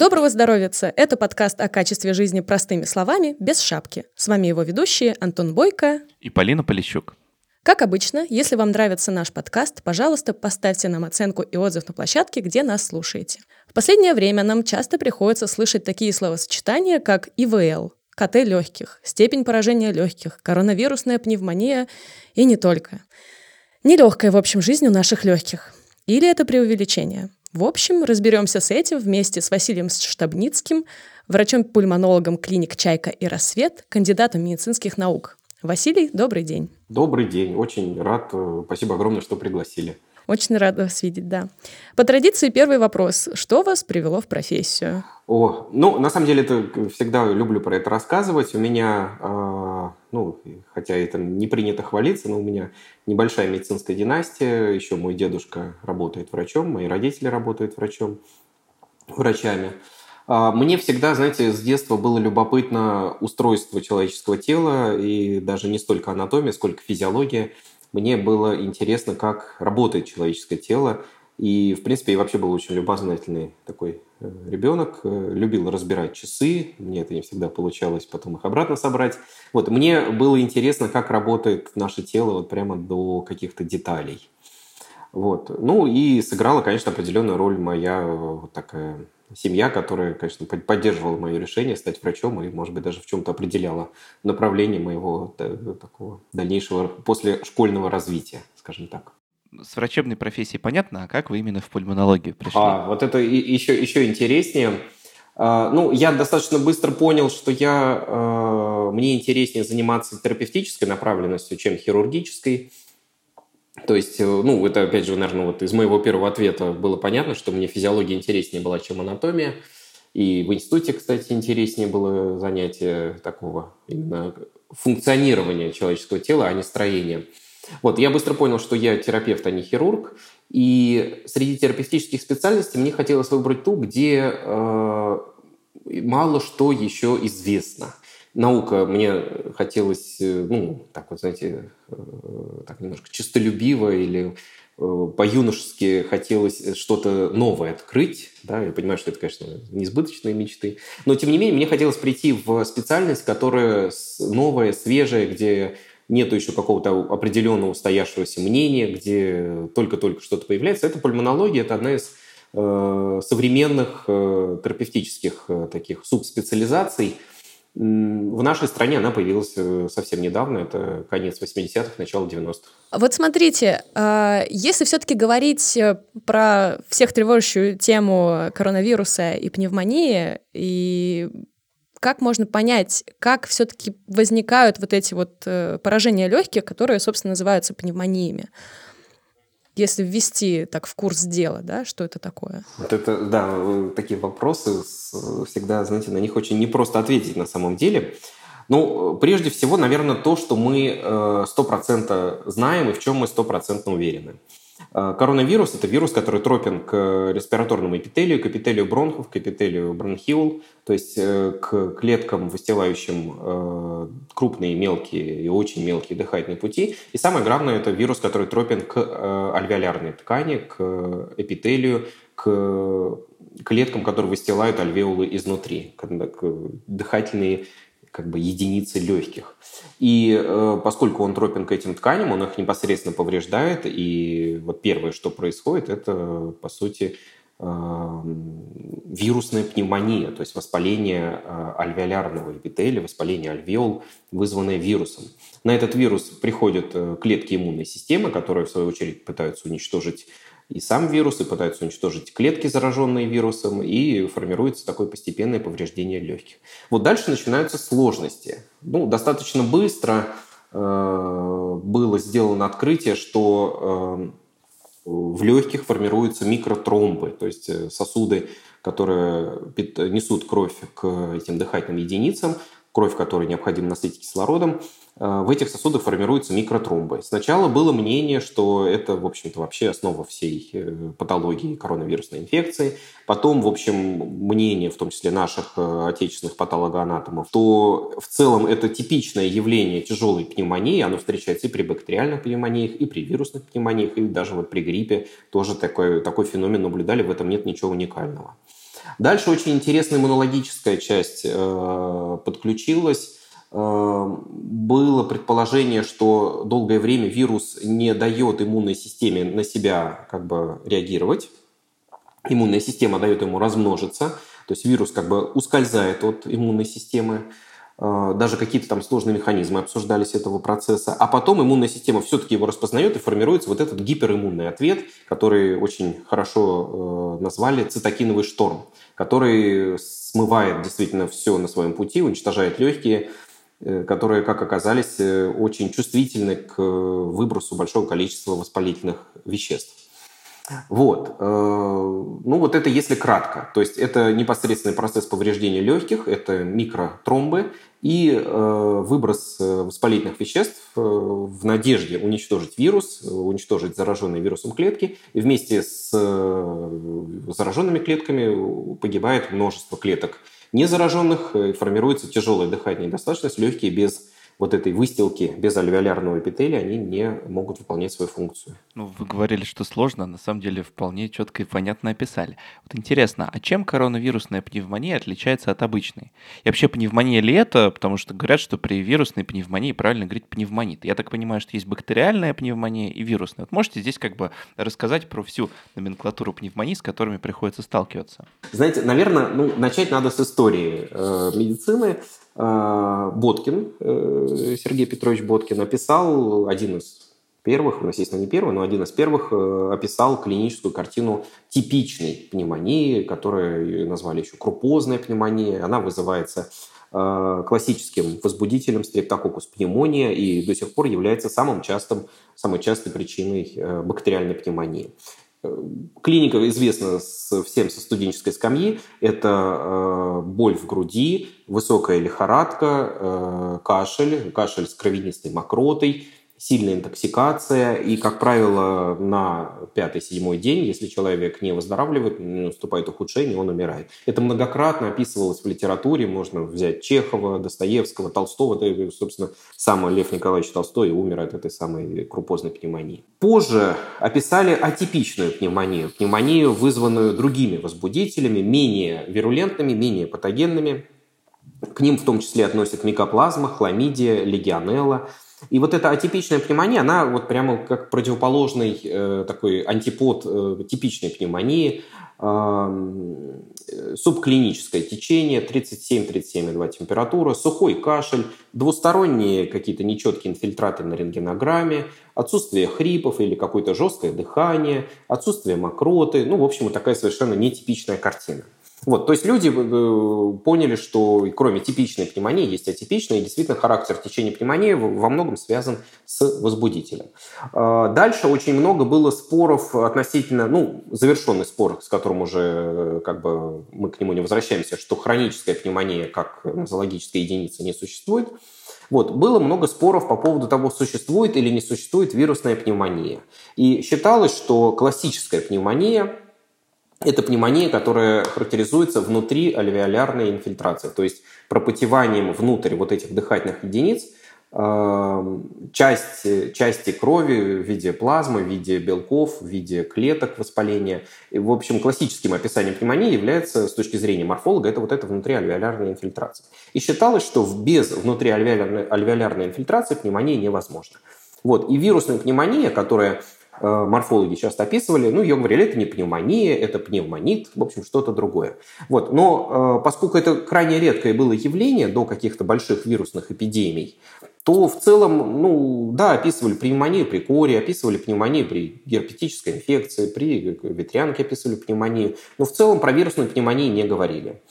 Доброго здоровья! Это подкаст о качестве жизни простыми словами, без шапки. С вами его ведущие Антон Бойко и Полина Полищук. Как обычно, если вам нравится наш подкаст, пожалуйста, поставьте нам оценку и отзыв на площадке, где нас слушаете. В последнее время нам часто приходится слышать такие словосочетания, как ИВЛ, КТ легких, степень поражения легких, коронавирусная пневмония и не только. Нелегкая, в общем, жизнь у наших легких. Или это преувеличение? В общем, разберемся с этим вместе с Василием Штабницким, врачом-пульмонологом клиник «Чайка» и «Рассвет», кандидатом медицинских наук. Василий, добрый день. Добрый день, очень рад. Спасибо огромное, что пригласили. Очень рада вас видеть, да. По традиции первый вопрос. Что вас привело в профессию? О, ну, на самом деле, это всегда люблю про это рассказывать. У меня, э, ну, хотя это не принято хвалиться, но у меня небольшая медицинская династия. Еще мой дедушка работает врачом, мои родители работают врачом, врачами. А, мне всегда, знаете, с детства было любопытно устройство человеческого тела, и даже не столько анатомия, сколько физиология – мне было интересно, как работает человеческое тело. И, в принципе, я вообще был очень любознательный такой э, ребенок, э, любил разбирать часы, мне это не всегда получалось потом их обратно собрать. Вот, мне было интересно, как работает наше тело вот прямо до каких-то деталей. Вот. Ну и сыграла, конечно, определенную роль моя э, вот такая семья, которая, конечно, поддерживала мое решение стать врачом и, может быть, даже в чем-то определяла направление моего такого дальнейшего после школьного развития, скажем так. С врачебной профессией понятно, а как вы именно в пульмонологию пришли? А, вот это еще, еще интереснее. А, ну, я достаточно быстро понял, что я, а, мне интереснее заниматься терапевтической направленностью, чем хирургической. То есть, э, ну, это, опять же, наверное, вот из моего первого ответа было понятно, что мне физиология интереснее была, чем анатомия. И в институте, кстати, интереснее было занятие такого именно функционирования человеческого тела, а не строения. Вот, я быстро понял, что я терапевт, а не хирург. И среди терапевтических специальностей мне хотелось выбрать ту, где э, мало что еще известно наука мне хотелось, э, ну, так вот, знаете, э, так немножко чистолюбиво или э, по-юношески хотелось что-то новое открыть. Да, я понимаю, что это, конечно, несбыточные мечты. Но, тем не менее, мне хотелось прийти в специальность, которая новая, свежая, где нету еще какого-то определенного устоявшегося мнения, где только-только что-то появляется. Это пульмонология, это одна из современных терапевтических таких субспециализаций – в нашей стране она появилась э, совсем недавно, это конец 80-х, начало 90-х. Вот смотрите, а, если все-таки говорить э, про всех тревожащую тему коронавируса и пневмонии, и как можно понять, как все-таки возникают вот эти вот э, поражения легких, которые, собственно, называются пневмониями? Если ввести так в курс дела, да, что это такое? Вот это, да, такие вопросы, всегда, знаете, на них очень непросто ответить на самом деле. Ну, прежде всего, наверное, то, что мы 100% э, знаем и в чем мы 100% уверены. Э, коронавирус – это вирус, который тропен к респираторному эпителию, к эпителию бронхов, к эпителию бронхиул, то есть э, к клеткам, выстилающим э, крупные, мелкие и очень мелкие дыхательные пути. И самое главное – это вирус, который тропен к альвеолярной ткани, к эпителию, к клеткам, которые выстилают альвеолы изнутри, дыхательные как бы единицы легких. И э, поскольку он тропен к этим тканям, он их непосредственно повреждает. И вот первое, что происходит, это, по сути, э, вирусная пневмония, то есть воспаление э, альвеолярного эпителия, воспаление альвеол, вызванное вирусом. На этот вирус приходят э, клетки иммунной системы, которые, в свою очередь, пытаются уничтожить и сам вирус, и пытаются уничтожить клетки, зараженные вирусом, и формируется такое постепенное повреждение легких. Вот дальше начинаются сложности. Ну, достаточно быстро э, было сделано открытие, что э, в легких формируются микротромбы, то есть э, сосуды, которые несут кровь к этим дыхательным единицам, кровь, которую необходимо насытить кислородом, в этих сосудах формируются микротромбы. Сначала было мнение, что это, в общем-то, вообще основа всей э, патологии коронавирусной инфекции. Потом, в общем, мнение, в том числе наших э, отечественных патологоанатомов, то в целом это типичное явление тяжелой пневмонии. Оно встречается и при бактериальных пневмониях, и при вирусных пневмониях, и даже вот при гриппе тоже такой, такой феномен наблюдали. В этом нет ничего уникального. Дальше очень интересная иммунологическая часть э, подключилась. Э, было предположение, что долгое время вирус не дает иммунной системе на себя как бы реагировать. Иммунная система дает ему размножиться. То есть вирус как бы ускользает от иммунной системы. Э, даже какие-то там сложные механизмы обсуждались этого процесса, а потом иммунная система все-таки его распознает и формируется вот этот гипериммунный ответ, который очень хорошо э, назвали цитокиновый шторм, который смывает действительно все на своем пути, уничтожает легкие, которые, как оказались, очень чувствительны к выбросу большого количества воспалительных веществ. Вот. Э, ну, вот это если кратко. То есть это непосредственный процесс повреждения легких, это микротромбы и э, выброс э, воспалительных веществ в надежде уничтожить вирус, уничтожить зараженные вирусом клетки. И вместе с зараженными клетками погибает множество клеток незараженных, формируется тяжелое дыхание. Недостаточность, легкие без вот этой выстилки без альвеолярного эпителия, они не могут выполнять свою функцию. Ну, вы говорили, что сложно, на самом деле вполне четко и понятно описали. Вот интересно, а чем коронавирусная пневмония отличается от обычной? И вообще пневмония ли это? Потому что говорят, что при вирусной пневмонии правильно говорить пневмонит. Я так понимаю, что есть бактериальная пневмония и вирусная. Вот можете здесь как бы рассказать про всю номенклатуру пневмонии, с которыми приходится сталкиваться? Знаете, наверное, ну, начать надо с истории э, медицины. А, Боткин, э, Сергей Петрович Боткин, описал один из первых, ну, естественно, не первый, но один из первых э, описал клиническую картину типичной пневмонии, которую назвали еще крупозная пневмония. Она вызывается э, классическим возбудителем стрептококус пневмония и до сих пор является самым частым, самой частой причиной бактериальной пневмонии. Клиника известна всем со студенческой скамьи. Это э, боль в груди, высокая лихорадка, э, кашель, кашель с кровянистой мокротой – сильная интоксикация, и, как правило, на пятый-седьмой день, если человек не выздоравливает, наступает ухудшение, он умирает. Это многократно описывалось в литературе, можно взять Чехова, Достоевского, Толстого, это, собственно, сам Лев Николаевич Толстой умер от этой самой крупозной пневмонии. Позже описали атипичную пневмонию, пневмонию, вызванную другими возбудителями, менее вирулентными, менее патогенными. К ним в том числе относят микоплазма, хламидия, легионелла – и вот эта атипичная пневмония, она вот прямо как противоположный э, такой антипод э, типичной пневмонии, э, субклиническое течение, 37-37,2 температура, сухой кашель, двусторонние какие-то нечеткие инфильтраты на рентгенограмме, отсутствие хрипов или какое-то жесткое дыхание, отсутствие мокроты, ну, в общем, такая совершенно нетипичная картина. Вот, то есть люди э, поняли, что кроме типичной пневмонии есть атипичная, и действительно характер течения пневмонии во многом связан с возбудителем. А, дальше очень много было споров относительно, ну, завершенный спор, с которым уже э, как бы мы к нему не возвращаемся, что хроническая пневмония как нозологическая единица не существует. Вот, было много споров по поводу того, существует или не существует вирусная пневмония. И считалось, что классическая пневмония это пневмония, которая характеризуется внутри альвеолярной инфильтрацией, то есть пропотеванием внутрь вот этих дыхательных единиц эм, часть, части крови в виде плазмы, в виде белков, в виде клеток воспаления. И, в общем, классическим описанием пневмонии является, с точки зрения морфолога, это вот эта внутриальвеолярная инфильтрация. И считалось, что без внутриальвеолярной альвеолярной инфильтрации пневмония невозможна. Вот. И вирусная пневмония, которая морфологи часто описывали, ну, ее говорили, это не пневмония, это пневмонит, в общем, что-то другое. Вот. Но э, поскольку это крайне редкое было явление до каких-то больших вирусных эпидемий, то в целом, ну, да, описывали пневмонию при коре, описывали пневмонию при герпетической инфекции, при ветрянке описывали пневмонию, но в целом про вирусную пневмонию не говорили.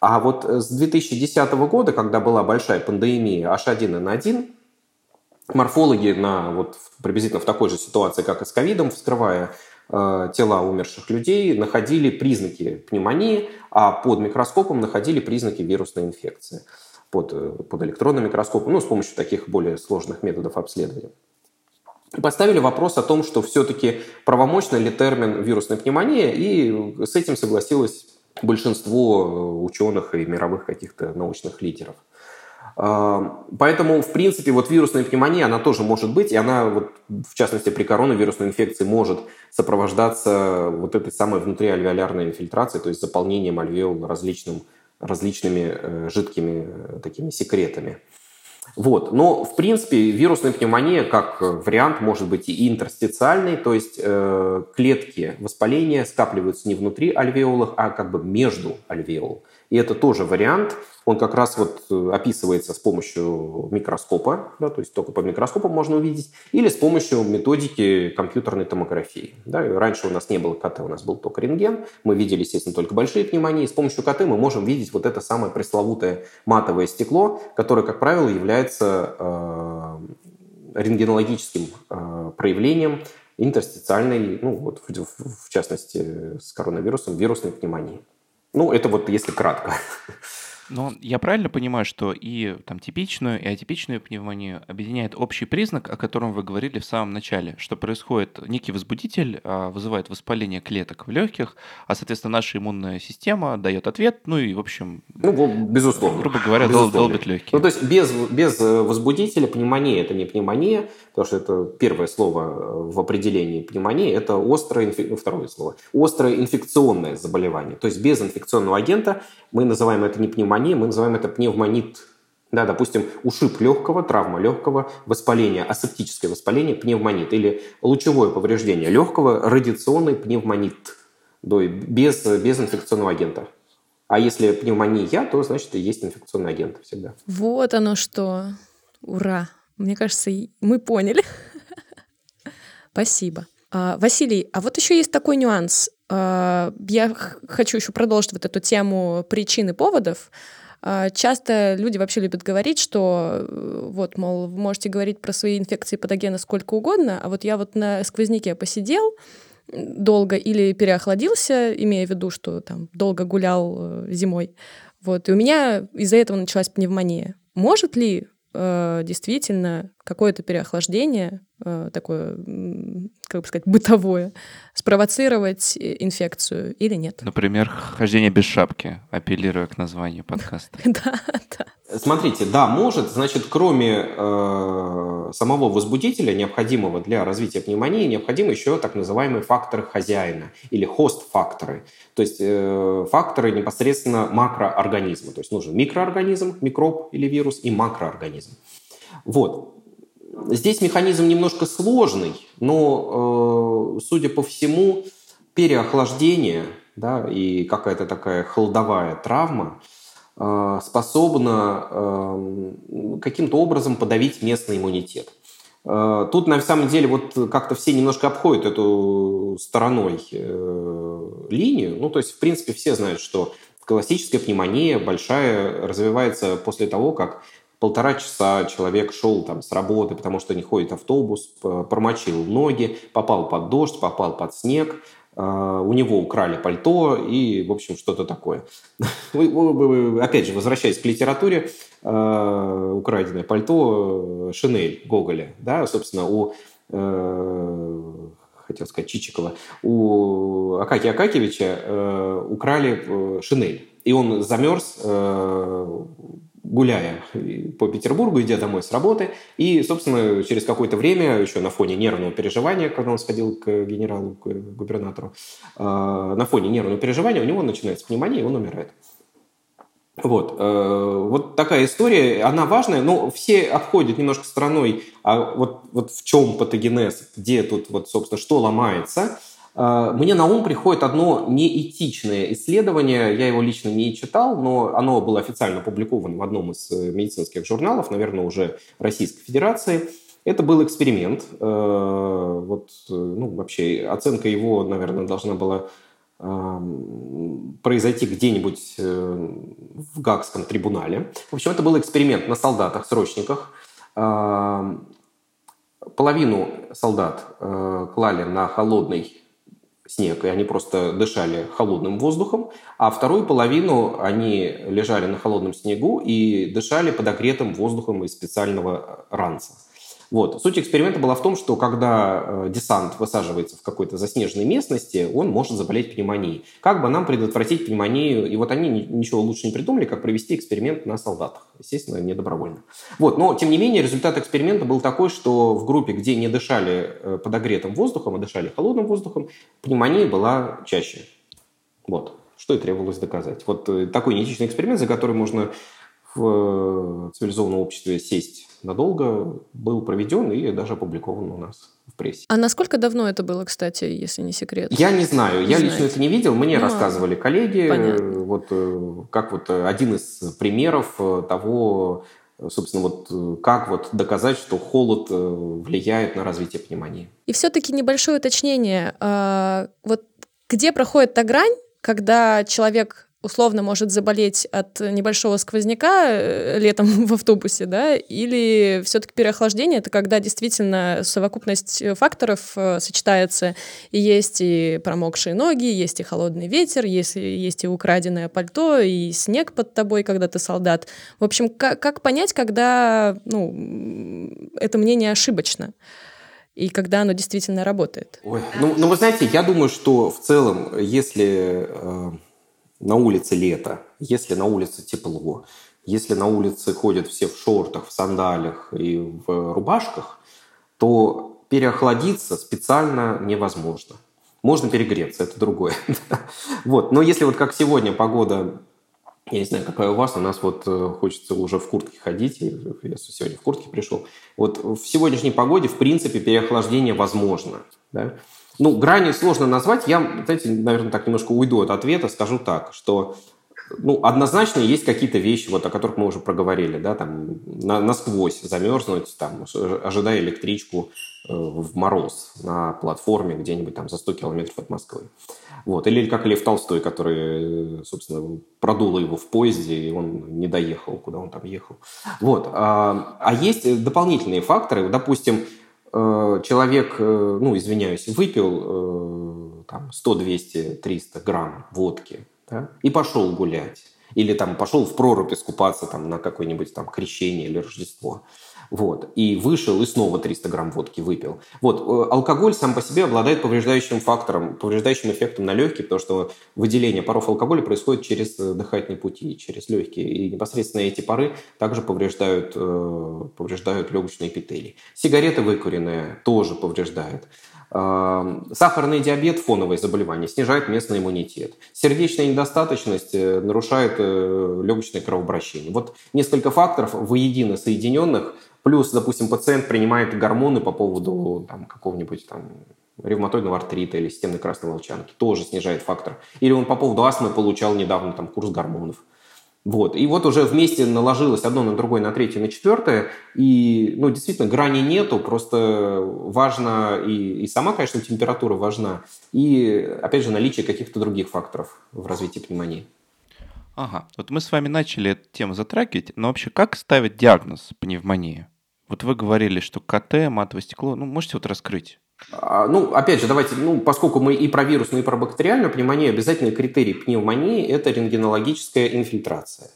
А вот с 2010 года, когда была большая пандемия H1N1, морфологи на, вот, приблизительно в такой же ситуации, как и с ковидом, вскрывая э, тела умерших людей, находили признаки пневмонии, а под микроскопом находили признаки вирусной инфекции под, э, под электронным микроскопом, ну, с помощью таких более сложных методов обследования. Поставили вопрос о том, что все-таки правомочный ли термин вирусная пневмония, и с этим согласилось большинство ученых и мировых каких-то научных лидеров. Поэтому, в принципе, вот вирусная пневмония, она тоже может быть, и она, вот, в частности, при коронавирусной инфекции может сопровождаться вот этой самой внутриальвеолярной инфильтрацией, то есть заполнением альвеол различным, различными э, жидкими э, такими секретами. Вот. Но, в принципе, вирусная пневмония как вариант может быть и интерстициальной, то есть э, клетки воспаления скапливаются не внутри альвеолов, а как бы между альвеол. И это тоже вариант. Он как раз вот э, описывается с помощью микроскопа, да, то есть только по микроскопу можно увидеть, или с помощью методики компьютерной томографии. Да. раньше у нас не было КТ, у нас был только рентген. Мы видели, естественно, только большие пневмонии. С помощью КТ мы можем видеть вот это самое пресловутое матовое стекло, которое, как правило, является э, рентгенологическим э, проявлением интерстициальной, ну вот в, в частности с коронавирусом, вирусной пневмонии. Ну, это вот если кратко. Но я правильно понимаю, что и там типичную, и атипичную пневмонию объединяет общий признак, о котором вы говорили в самом начале, что происходит некий возбудитель, а, вызывает воспаление клеток в легких, а, соответственно, наша иммунная система дает ответ, ну и, в общем... Ну, безусловно. Грубо говоря, безусловно. долбит легкие. Ну, то есть без, без э, возбудителя пневмония – это не пневмония, потому что это первое слово э, в определении пневмонии, это острое, ну, второе слово, острое инфекционное заболевание. То есть без инфекционного агента мы называем это не пневмония, мы называем это пневмонит. Да, допустим, ушиб легкого, травма легкого, воспаление, асептическое воспаление, пневмонит. Или лучевое повреждение легкого, радиационный пневмонит. Без, без инфекционного агента. А если пневмония, то значит и есть инфекционный агент всегда. Вот оно что. Ура! Мне кажется, мы поняли. Спасибо. А, Василий, а вот еще есть такой нюанс. А, я хочу еще продолжить вот эту тему причин и поводов. А, часто люди вообще любят говорить, что э, вот, мол, вы можете говорить про свои инфекции патогены сколько угодно, а вот я вот на сквозняке посидел долго или переохладился, имея в виду, что там долго гулял э, зимой, вот, и у меня из-за этого началась пневмония. Может ли э, действительно какое-то переохлаждение, э, такое, как бы сказать, бытовое, спровоцировать инфекцию или нет. Например, хождение без шапки, апеллируя к названию подкаста. Да, да. Смотрите, да, может, значит, кроме э, самого возбудителя, необходимого для развития пневмонии, необходимы еще так называемые факторы хозяина или хост-факторы. То есть э, факторы непосредственно макроорганизма. То есть нужен микроорганизм, микроб или вирус, и макроорганизм. Вот. Здесь механизм немножко сложный, но, э, судя по всему, переохлаждение да, и какая-то такая холодовая травма способна э, каким-то образом подавить местный иммунитет. Э, тут, на самом деле, вот как-то все немножко обходят эту стороной э, линию. Ну, то есть, в принципе, все знают, что классическая пневмония большая развивается после того, как полтора часа человек шел там с работы, потому что не ходит автобус, промочил ноги, попал под дождь, попал под снег, у него украли пальто и, в общем, что-то такое. Опять же, возвращаясь к литературе, а, украденное пальто Шинель Гоголя, да, собственно, у э, хотел сказать Чичикова, у Акакия Акакевича э, украли э, Шинель. И он замерз гуляя по Петербургу, идя домой с работы. И, собственно, через какое-то время, еще на фоне нервного переживания, когда он сходил к генералу, к губернатору, а, на фоне нервного переживания у него начинается пневмония, и он умирает. Вот. Э, вот такая история, она важная, но все обходят немножко стороной, а вот, вот в чем патогенез, где тут, вот, собственно, что ломается – мне на ум приходит одно неэтичное исследование, я его лично не читал, но оно было официально опубликовано в одном из э, медицинских журналов, наверное, уже Российской Федерации. Это был эксперимент. Э, вот, э, ну, вообще, оценка его, наверное, должна была произойти где-нибудь в Гагском трибунале. В общем, это был эксперимент на солдатах, срочниках. Половину солдат клали на холодный снег, и они просто дышали холодным воздухом, а вторую половину они лежали на холодном снегу и дышали подогретым воздухом из специального ранца. Вот. Суть эксперимента была в том, что когда э, десант высаживается в какой-то заснеженной местности, он может заболеть пневмонией. Как бы нам предотвратить пневмонию? И вот они ничего лучше не придумали, как провести эксперимент на солдатах. Естественно, не добровольно. Вот. Но, тем не менее, результат эксперимента был такой, что в группе, где не дышали э, подогретым воздухом, а дышали холодным воздухом, пневмония была чаще. Вот. Что и требовалось доказать. Вот э, такой неэтичный эксперимент, за который можно в цивилизованном обществе сесть надолго, был проведен и даже опубликован у нас в прессе. А насколько давно это было, кстати, если не секрет? Я не знаю, не я знаете. лично это не видел, мне ну, рассказывали коллеги, понятно. вот э, как вот один из примеров э, того, собственно, вот как вот доказать, что холод влияет на развитие пневмонии. И все-таки небольшое уточнение. А, вот где проходит та грань, когда человек условно может заболеть от небольшого сквозняка э, летом в автобусе, да, или все-таки переохлаждение это когда действительно совокупность э, факторов э, сочетается, и есть и промокшие ноги, есть и холодный ветер, есть, есть и украденное пальто, и снег под тобой, когда ты солдат. В общем, как, как понять, когда ну, это мнение ошибочно? и когда оно действительно работает. Ой, ну, ну, вы знаете, я думаю, что в целом, если э, на улице лето, если на улице тепло, если на улице ходят все в шортах, в сандалях и в рубашках, то переохладиться специально невозможно. Можно перегреться, это другое. вот. Но если вот как сегодня погода, я не знаю, какая у вас, у нас вот э, хочется уже в куртке ходить, я сегодня в куртке пришел. Вот в сегодняшней погоде, в принципе, переохлаждение возможно. Да? Ну, грани сложно назвать. Я, знаете, наверное, так немножко уйду от ответа, скажу так, что ну, однозначно есть какие-то вещи, вот, о которых мы уже проговорили, да, там, на, насквозь замерзнуть, там, ожидая электричку э, в мороз на платформе где-нибудь там за 100 километров от Москвы. Вот. Или как Лев Толстой, который, собственно, продуло его в поезде, и он не доехал, куда он там ехал. Вот. А, а есть дополнительные факторы. Допустим, человек, э, ну, извиняюсь, выпил э, там 100, 200, 300 грамм водки да, и пошел гулять. Или там пошел в прорубь искупаться там, на какое-нибудь там крещение или Рождество. Вот. И вышел, и снова 300 грамм водки выпил. Вот. Э, алкоголь сам по себе обладает повреждающим фактором, повреждающим эффектом на легкие, потому что выделение паров алкоголя происходит через э, дыхательные пути, через легкие. И непосредственно эти пары также повреждают, э, повреждают легочные эпителии. Сигареты выкуренные тоже повреждают. Сахарный диабет, фоновое заболевание, снижает местный иммунитет. Сердечная недостаточность нарушает легочное кровообращение. Вот несколько факторов воедино соединенных Плюс, допустим, пациент принимает гормоны по поводу там, какого-нибудь там ревматоидного артрита или системной красной волчанки. Тоже снижает фактор. Или он по поводу астмы получал недавно там, курс гормонов. Вот. И вот уже вместе наложилось одно на другое, на третье, на четвертое. И, ну, действительно, грани нету, просто важно и, и сама, конечно, температура важна, и, опять же, наличие каких-то других факторов в развитии пневмонии. Ага, вот мы с вами начали эту тему затрагивать, но вообще как ставить диагноз пневмонии? Вот вы говорили, что КТ, матовое стекло. Ну, можете вот раскрыть? А, ну, опять же, давайте, ну, поскольку мы и про вирусную, и про бактериальную пневмонию, обязательный критерий пневмонии – это рентгенологическая инфильтрация.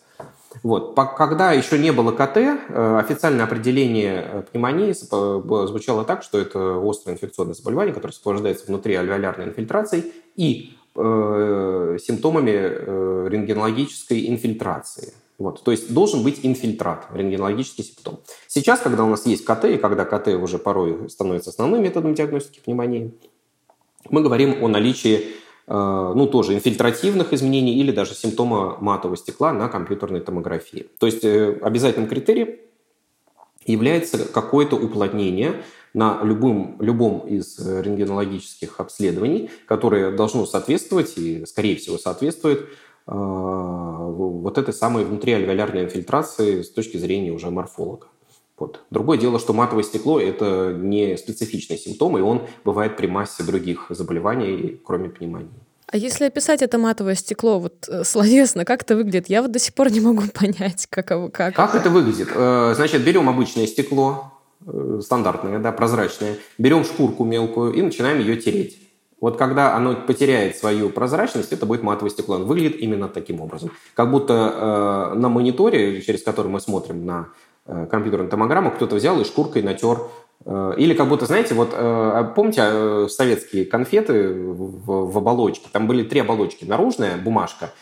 Вот. Когда еще не было КТ, э, официальное определение э, пневмонии звучало так, что это острое инфекционное заболевание, которое сопровождается внутри альвеолярной инфильтрацией и э, симптомами э, рентгенологической инфильтрации. Вот. То есть должен быть инфильтрат, рентгенологический симптом. Сейчас, когда у нас есть КТ, и когда КТ уже порой становится основным методом диагностики пневмонии, мы говорим о наличии э, ну, тоже инфильтративных изменений или даже симптома матового стекла на компьютерной томографии. То есть э, обязательным критерием является какое-то уплотнение на любом, любом из рентгенологических обследований, которое должно соответствовать и, скорее всего, соответствует вот этой самой внутриальвеолярной инфильтрации с точки зрения уже морфолога. Вот. Другое дело, что матовое стекло – это не специфичный симптом, и он бывает при массе других заболеваний, кроме пневмонии. А если описать это матовое стекло вот э, словесно, как это выглядит? Я вот до сих пор не могу понять, как, как, как это выглядит. Э, значит, берем обычное стекло, э, стандартное, да, прозрачное, берем шкурку мелкую и начинаем ее тереть. Вот когда оно потеряет свою прозрачность, это будет матовое стекло. Он выглядит именно таким образом. Как будто э, на мониторе, через который мы смотрим на э, компьютерную томограмму, кто-то взял и шкуркой натер э, или как будто, знаете, вот а помните советские конфеты в, в оболочке? Там были три оболочки. Наружная бумажка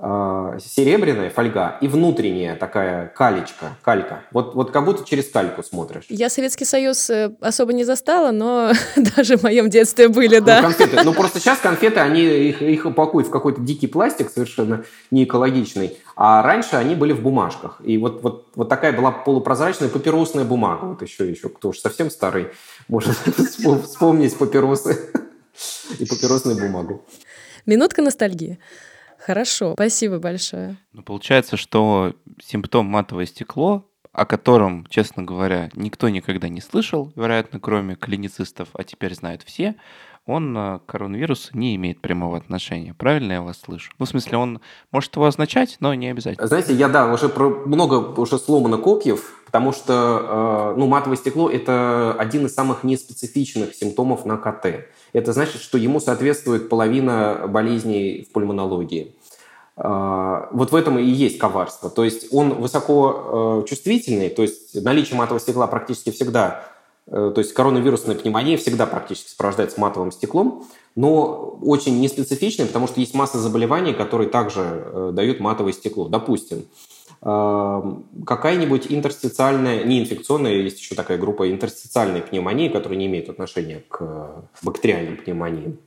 серебряная фольга и внутренняя такая калечка, калька. Вот, вот как будто через кальку смотришь. Я Советский Союз э, особо не застала, но даже в моем детстве были, ну, да. Конфеты. Ну, просто сейчас конфеты, они их, их упакуют в какой-то дикий пластик, совершенно не экологичный. А раньше они были в бумажках. И вот, вот, вот такая была полупрозрачная папиросная бумага. Вот еще, еще кто уж совсем старый может вспомнить папиросы и папиросную бумагу. Минутка ностальгии. Хорошо, спасибо большое. Ну, получается, что симптом матовое стекло, о котором, честно говоря, никто никогда не слышал, вероятно, кроме клиницистов, а теперь знают все, он к коронавирусу не имеет прямого отношения. Правильно я вас слышу? Ну, в смысле, он может его означать, но не обязательно. Знаете, я, да, уже про, много уже сломано копьев, потому что, э, ну, матовое стекло – это один из самых неспецифичных симптомов на КТ. Это значит, что ему соответствует половина болезней в пульмонологии. А, вот в этом и есть коварство. То есть он высоко э, чувствительный, то есть наличие матового стекла практически всегда, э, то есть коронавирусная пневмония всегда практически сопровождается матовым стеклом, но очень неспецифичный, потому что есть масса заболеваний, которые также э, дают матовое стекло. Допустим, какая-нибудь интерстициальная, не инфекционная, есть еще такая группа интерстициальной пневмонии, которая не имеет отношения к бактериальным пневмониям.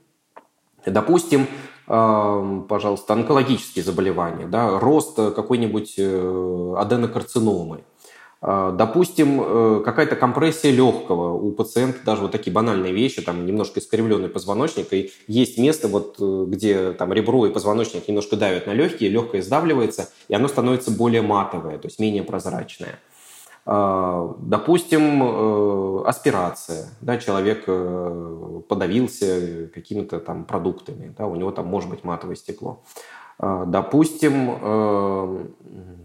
Допустим, пожалуйста, онкологические заболевания, да, рост какой-нибудь э, аденокарциномы, а, Допустим, э, какая-то компрессия легкого у пациента, даже вот такие банальные вещи, там немножко искривленный позвоночник, и есть место, вот, э, где там ребро и позвоночник немножко давят на легкие, легкое сдавливается, и оно становится более матовое, то есть менее прозрачное. А, допустим, э, аспирация. Да, человек подавился какими-то там продуктами, да, у него там может быть матовое стекло. А, допустим,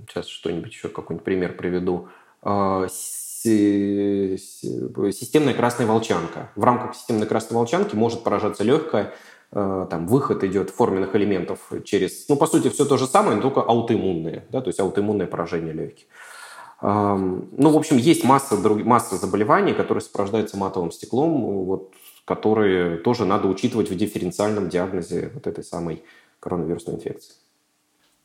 сейчас что-нибудь еще, какой-нибудь пример приведу. А, системная красная волчанка. В рамках системной красной волчанки может поражаться легкое, там выход идет форменных элементов через, ну, по сути, все то же самое, но только аутоиммунные, да, то есть аутоиммунное поражение легких. Ну, в общем, есть масса, масса заболеваний, которые сопровождаются матовым стеклом, вот, которые тоже надо учитывать в дифференциальном диагнозе вот этой самой коронавирусной инфекции.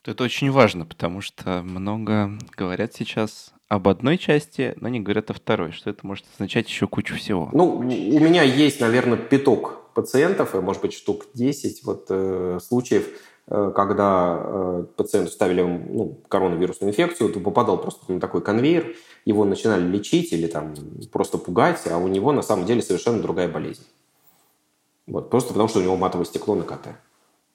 Это очень важно, потому что много говорят сейчас об одной части, но не говорят о второй, что это может означать еще кучу всего. Ну, у меня есть, наверное, пяток пациентов, и, может быть, штук 10 вот, э, случаев, Э, когда э, пациенту ставили ну, коронавирусную инфекцию, то попадал просто на такой конвейер, его начинали лечить или там просто пугать, а у него на самом деле совершенно другая болезнь. Вот, просто потому, что у него матовое стекло на КТ.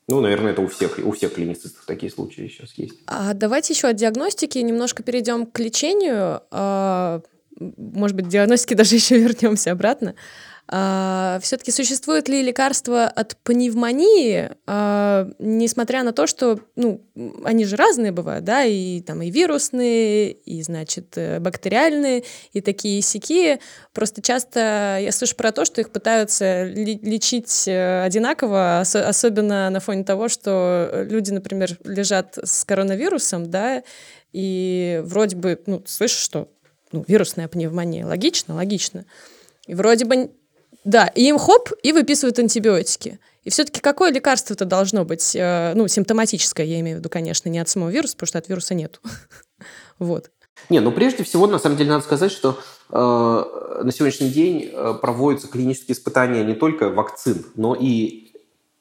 Ну, наверное, это у всех, у всех клиницистов такие случаи сейчас есть. А давайте еще от диагностики немножко перейдем к лечению. А, может быть, к диагностике даже еще вернемся обратно. А, все-таки существует ли лекарство от пневмонии, а, несмотря на то, что, ну, они же разные бывают, да, и там и вирусные, и, значит, э, бактериальные, и такие сякие. Просто часто я слышу про то, что их пытаются лечить э, одинаково, особенно на фоне того, что люди, например, лежат с коронавирусом, да, и вроде бы, ну, слышишь, что ну, вирусная пневмония. Логично? Логично. И вроде бы да, и им хоп, и выписывают антибиотики. И все-таки какое лекарство-то должно быть, э, ну, симптоматическое, я имею в виду, конечно, не от самого вируса, потому что от вируса нету. вот. Не, ну прежде всего, на самом деле, надо сказать, что э, на сегодняшний день э, проводятся клинические испытания не только вакцин, но и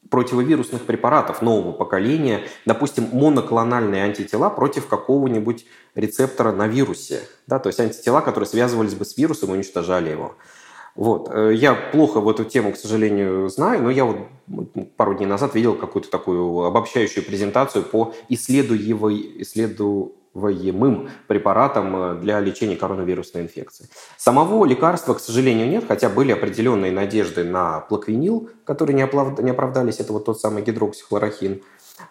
противовирусных препаратов нового поколения, допустим, моноклональные антитела против какого-нибудь рецептора на вирусе. Да, то есть антитела, которые связывались бы с вирусом и уничтожали его. Вот. Э, я плохо в эту тему, к сожалению, знаю, но я вот пару дней назад видел какую-то такую обобщающую презентацию по исследуемым препаратам э, для лечения коронавирусной инфекции. Самого лекарства, к сожалению, нет, хотя были определенные надежды на плаквинил, которые не оправдались, это вот тот самый гидроксихлорохин.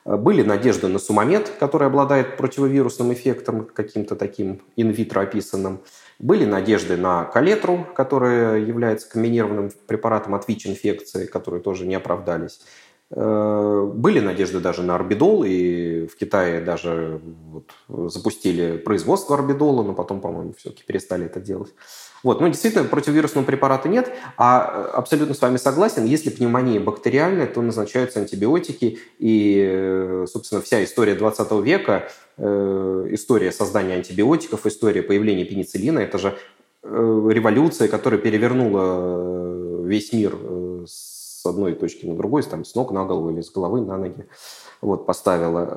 Э, были надежды на сумамед, который обладает противовирусным эффектом, каким-то таким инвитро описанным. Были надежды на калетру, которая является комбинированным препаратом от ВИЧ-инфекции, которые тоже не оправдались. Э, были надежды даже на орбидол, и в Китае даже вот запустили производство орбидола, но потом, по-моему, все-таки перестали это делать. Вот. Ну, действительно, противовирусного препарата нет, а э, абсолютно с вами согласен, если пневмония бактериальная, то назначаются антибиотики, и, э, собственно, вся история 20 века, история создания антибиотиков, история появления пенициллина, это же революция, которая перевернула весь мир с одной точки на другой, там, с ног на голову или с головы на ноги вот, поставила.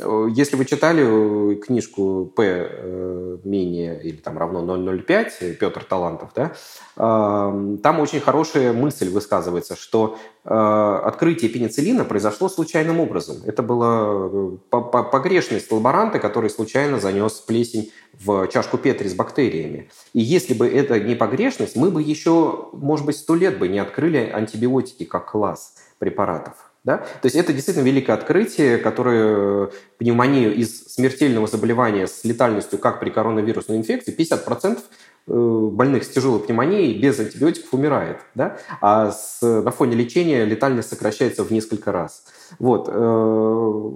Э, если вы читали книжку П э, менее или там равно 0,05 Петр Талантов, да, э, там очень хорошая мысль высказывается, что открытие пенициллина произошло случайным образом. Это была погрешность лаборанта, который случайно занес плесень в чашку Петри с бактериями. И если бы это не погрешность, мы бы еще, может быть, сто лет бы не открыли антибиотики как класс препаратов. Да? То есть это действительно великое открытие, которое э, пневмонию из смертельного заболевания с летальностью, как при коронавирусной инфекции, 50% э, больных с тяжелой пневмонией без антибиотиков умирает. Да? А с, на фоне лечения летальность сокращается в несколько раз. Вот. Э,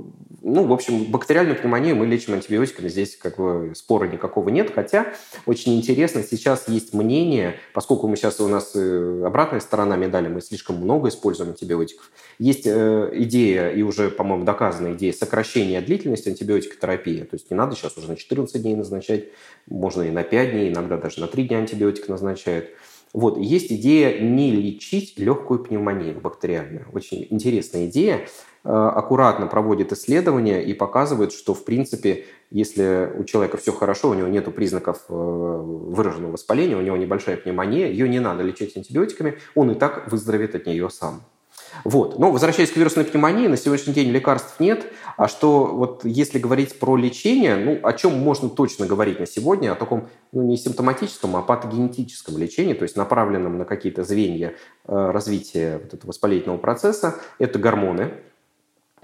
ну, в общем, бактериальную пневмонию мы лечим антибиотиками, здесь как бы спора никакого нет, хотя очень интересно, сейчас есть мнение, поскольку мы сейчас у нас э, обратная сторона медали, мы слишком много используем антибиотиков, есть э, идея, и уже, по-моему, доказанная идея сокращения длительности антибиотикотерапии, то есть не надо сейчас уже на 14 дней назначать, можно и на 5 дней, иногда даже на 3 дня антибиотик назначают. Вот, есть идея не лечить легкую пневмонию бактериальную. Очень интересная идея. Э, аккуратно проводит исследования и показывает, что, в принципе, если у человека все хорошо, у него нет признаков э, выраженного воспаления, у него небольшая пневмония, ее не надо лечить антибиотиками, он и так выздоровеет от нее сам. Вот. Но возвращаясь к вирусной пневмонии, на сегодняшний день лекарств нет. А что вот если говорить про лечение, ну, о чем можно точно говорить на сегодня? О таком ну, не симптоматическом, а патогенетическом лечении, то есть направленном на какие-то звенья э, развития вот этого воспалительного процесса. Это гормоны,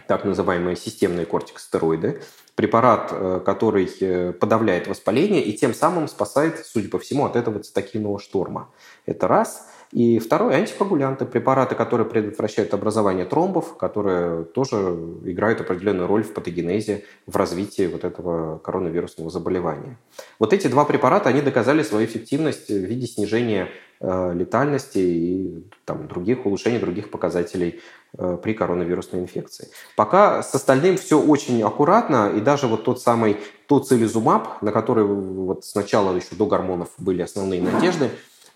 так называемые системные кортикостероиды, препарат, э, который э, подавляет воспаление и тем самым спасает, судя по всему, от этого цитокинового шторма. Это раз. И второе – антикоагулянты, препараты, которые предотвращают образование тромбов, которые тоже играют определенную роль в патогенезе, в развитии вот этого коронавирусного заболевания. Вот эти два препарата, они доказали свою эффективность в виде снижения э, летальности и там, других улучшений других показателей Э, при коронавирусной инфекции. Пока с остальным все очень аккуратно, и даже вот тот самый тоцилизумаб, на который вот сначала еще до гормонов были основные надежды,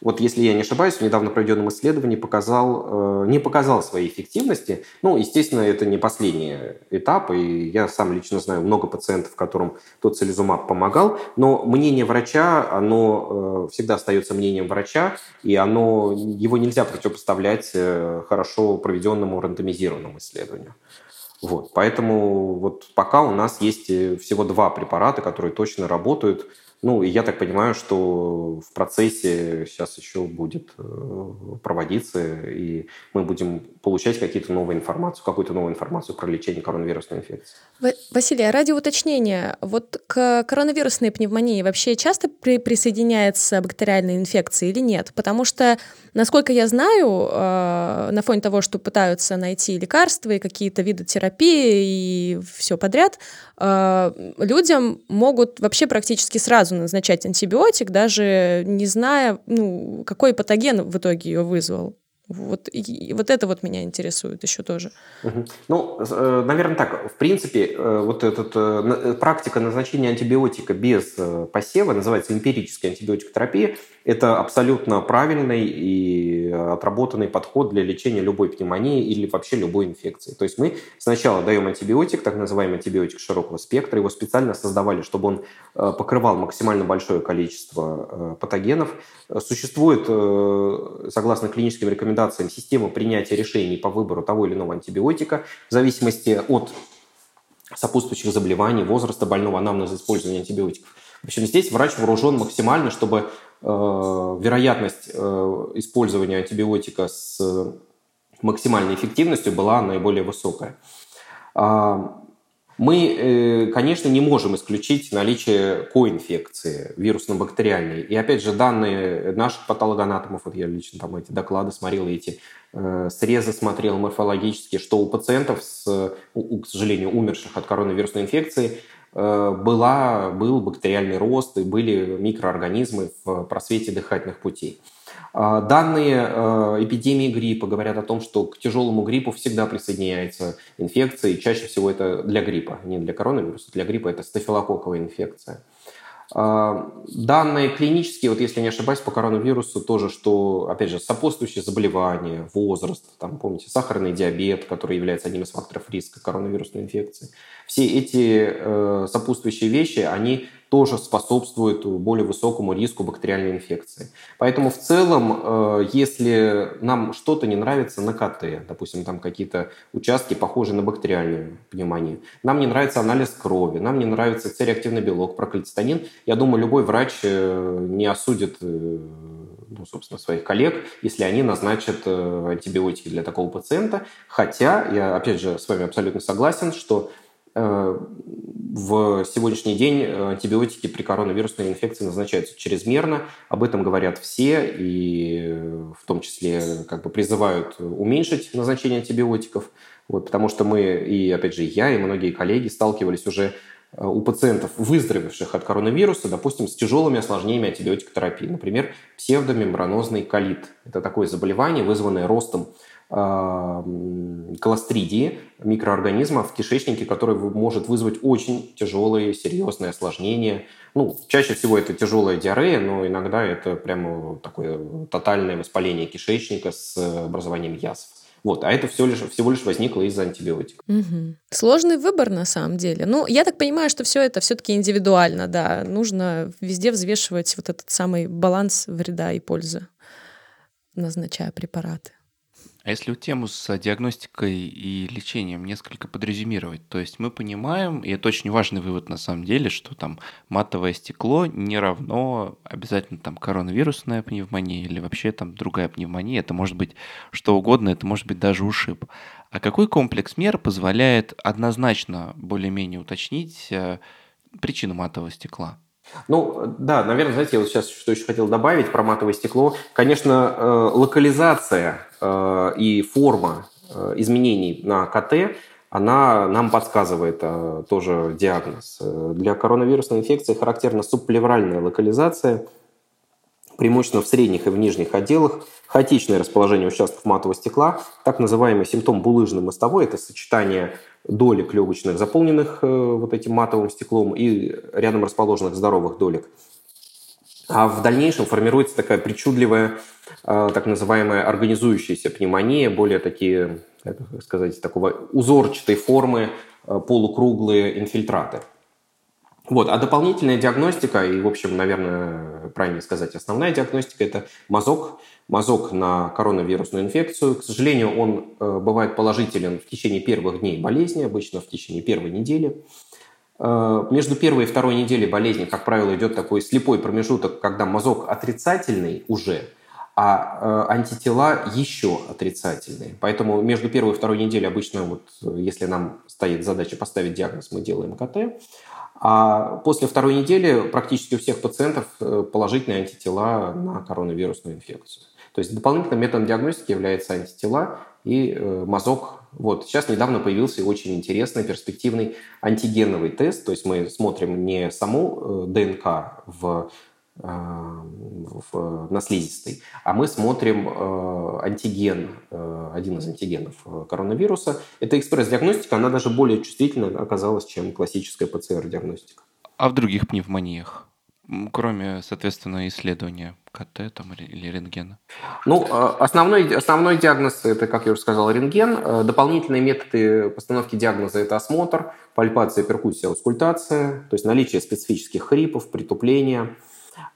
вот если я не ошибаюсь, в недавно проведенном исследовании показал, э, не показал своей эффективности. Ну, естественно, это не последний этап, и я сам лично знаю много пациентов, которым тот целизумаб помогал, но мнение врача, оно э, всегда остается мнением врача, и оно, его нельзя противопоставлять э, хорошо проведенному рандомизированному исследованию. Вот, поэтому вот пока у нас есть всего два препарата, которые точно работают – ну, и я так понимаю, что в процессе сейчас еще будет э, проводиться, и мы будем получать какие-то новые информацию, какую-то новую информацию про лечение коронавирусной инфекции. Василий, а ради уточнения, вот к коронавирусной пневмонии вообще часто при присоединяется бактериальная инфекция или нет? Потому что, насколько я знаю, э, на фоне того, что пытаются найти лекарства и какие-то виды терапии и все подряд, людям могут вообще практически сразу сразу назначать антибиотик, даже не зная, ну, какой патоген в итоге ее вызвал. Вот, и, вот это вот меня интересует еще тоже. Угу. Ну, э, наверное, так. В принципе, э, вот эта э, практика назначения антибиотика без посева называется эмпирическая антибиотикотерапия. Это абсолютно правильный и отработанный подход для лечения любой пневмонии или вообще любой инфекции. То есть мы сначала даем антибиотик, так называемый антибиотик широкого спектра, его специально создавали, чтобы он покрывал максимально большое количество патогенов. Существует, согласно клиническим рекомендациям, система принятия решений по выбору того или иного антибиотика в зависимости от сопутствующих заболеваний, возраста больного, анамнеза использования антибиотиков. В общем, здесь врач вооружен максимально, чтобы Э, вероятность э, использования антибиотика с максимальной эффективностью была наиболее высокая. А, Мы, конечно, не можем исключить наличие коинфекции вирусно-бактериальной. И опять же, данные наших патологоанатомов, вот я лично там эти доклады смотрел, эти срезы смотрел морфологические, что у пациентов, с, к сожалению, умерших от коронавирусной инфекции, была, был бактериальный рост и были микроорганизмы в просвете дыхательных путей. А, данные э, эпидемии гриппа говорят о том, что к тяжелому гриппу всегда присоединяется инфекция, и чаще всего это для гриппа, не для коронавируса, для гриппа это стафилококковая инфекция. А, данные клинические, вот если не ошибаюсь, по коронавирусу тоже, что, опять же, сопутствующие заболевания, возраст, там, помните, сахарный диабет, который является одним из факторов риска коронавирусной инфекции. Все эти э, сопутствующие вещи, они тоже способствует более высокому риску бактериальной инфекции. Поэтому в целом, э, если нам что-то не нравится на КТ, допустим, там какие-то участки похожие на бактериальную пневмонию, нам не нравится анализ крови, нам не нравится цереактивный белок, проклицетонин, я думаю, любой врач э, не осудит э, ну, собственно, своих коллег, если они назначат антибиотики для такого пациента. Хотя, я, опять же, с вами абсолютно согласен, что Э, в сегодняшний день э, антибиотики при коронавирусной инфекции назначаются чрезмерно. Об этом говорят все, и э, в том числе как бы призывают уменьшить назначение антибиотиков. Вот, потому что мы, и опять же я, и многие коллеги сталкивались уже у пациентов, выздоровевших от коронавируса, допустим, с тяжелыми осложнениями антибиотикотерапии. Например, псевдомембранозный колит. Это такое заболевание, вызванное ростом колостридии, микроорганизма в кишечнике, который может вызвать очень тяжелые, серьезные осложнения. Ну, чаще всего это тяжелая диарея, но иногда это прямо такое тотальное воспаление кишечника с образованием язв. Вот, а это все лишь, всего лишь возникло из-за антибиотиков. Угу. Сложный выбор на самом деле. Ну, я так понимаю, что все это все-таки индивидуально, да. Нужно везде взвешивать вот этот самый баланс вреда и пользы, назначая препараты. А если тему с диагностикой и лечением несколько подрезюмировать, то есть мы понимаем, и это очень важный вывод на самом деле, что там матовое стекло не равно обязательно там коронавирусная пневмония или вообще там другая пневмония, это может быть что угодно, это может быть даже ушиб. А какой комплекс мер позволяет однозначно более-менее уточнить э, причину матового стекла? Ну, да, наверное, знаете, я вот сейчас что еще хотел добавить про матовое стекло. Конечно, э, локализация э, и форма э, изменений на КТ, она нам подсказывает тоже диагноз. Для коронавирусной инфекции характерна субплевральная локализация, преимущественно в средних и в нижних отделах, хаотичное расположение участков матового стекла, так называемый симптом булыжной мостовой, это сочетание долек легочных, заполненных э, вот этим матовым стеклом, и рядом расположенных здоровых долек. А в дальнейшем формируется такая причудливая, э, так называемая организующаяся пневмония, более такие, как сказать, такого узорчатой формы э, полукруглые инфильтраты. Вот. А дополнительная диагностика, и, в общем, наверное, правильно сказать, основная диагностика – это мазок, мазок на коронавирусную инфекцию. К сожалению, он э, бывает положителен в течение первых дней болезни, обычно в течение первой недели. Э, между первой и второй неделей болезни, как правило, идет такой слепой промежуток, когда мазок отрицательный уже, а э, антитела еще отрицательные. Поэтому между первой и второй неделей обычно, вот, если нам стоит задача поставить диагноз, мы делаем КТ. А после второй недели практически у всех пациентов э, положительные антитела на коронавирусную инфекцию. То есть дополнительным методом диагностики является антитела и э, мазок. Вот. Сейчас недавно появился очень интересный, перспективный антигеновый тест. То есть мы смотрим не саму э, ДНК в в, на слизистой, а мы смотрим э, антиген, э, один из антигенов э, коронавируса. Это экспресс-диагностика, она даже более чувствительна оказалась, чем классическая ПЦР-диагностика. А в других пневмониях? Кроме, соответственно, исследования КТ там, или рентгена? Ну, основной, основной диагноз – это, как я уже сказал, рентген. Дополнительные методы постановки диагноза – это осмотр, пальпация, перкуссия, аускультация, то есть наличие специфических хрипов, притупления –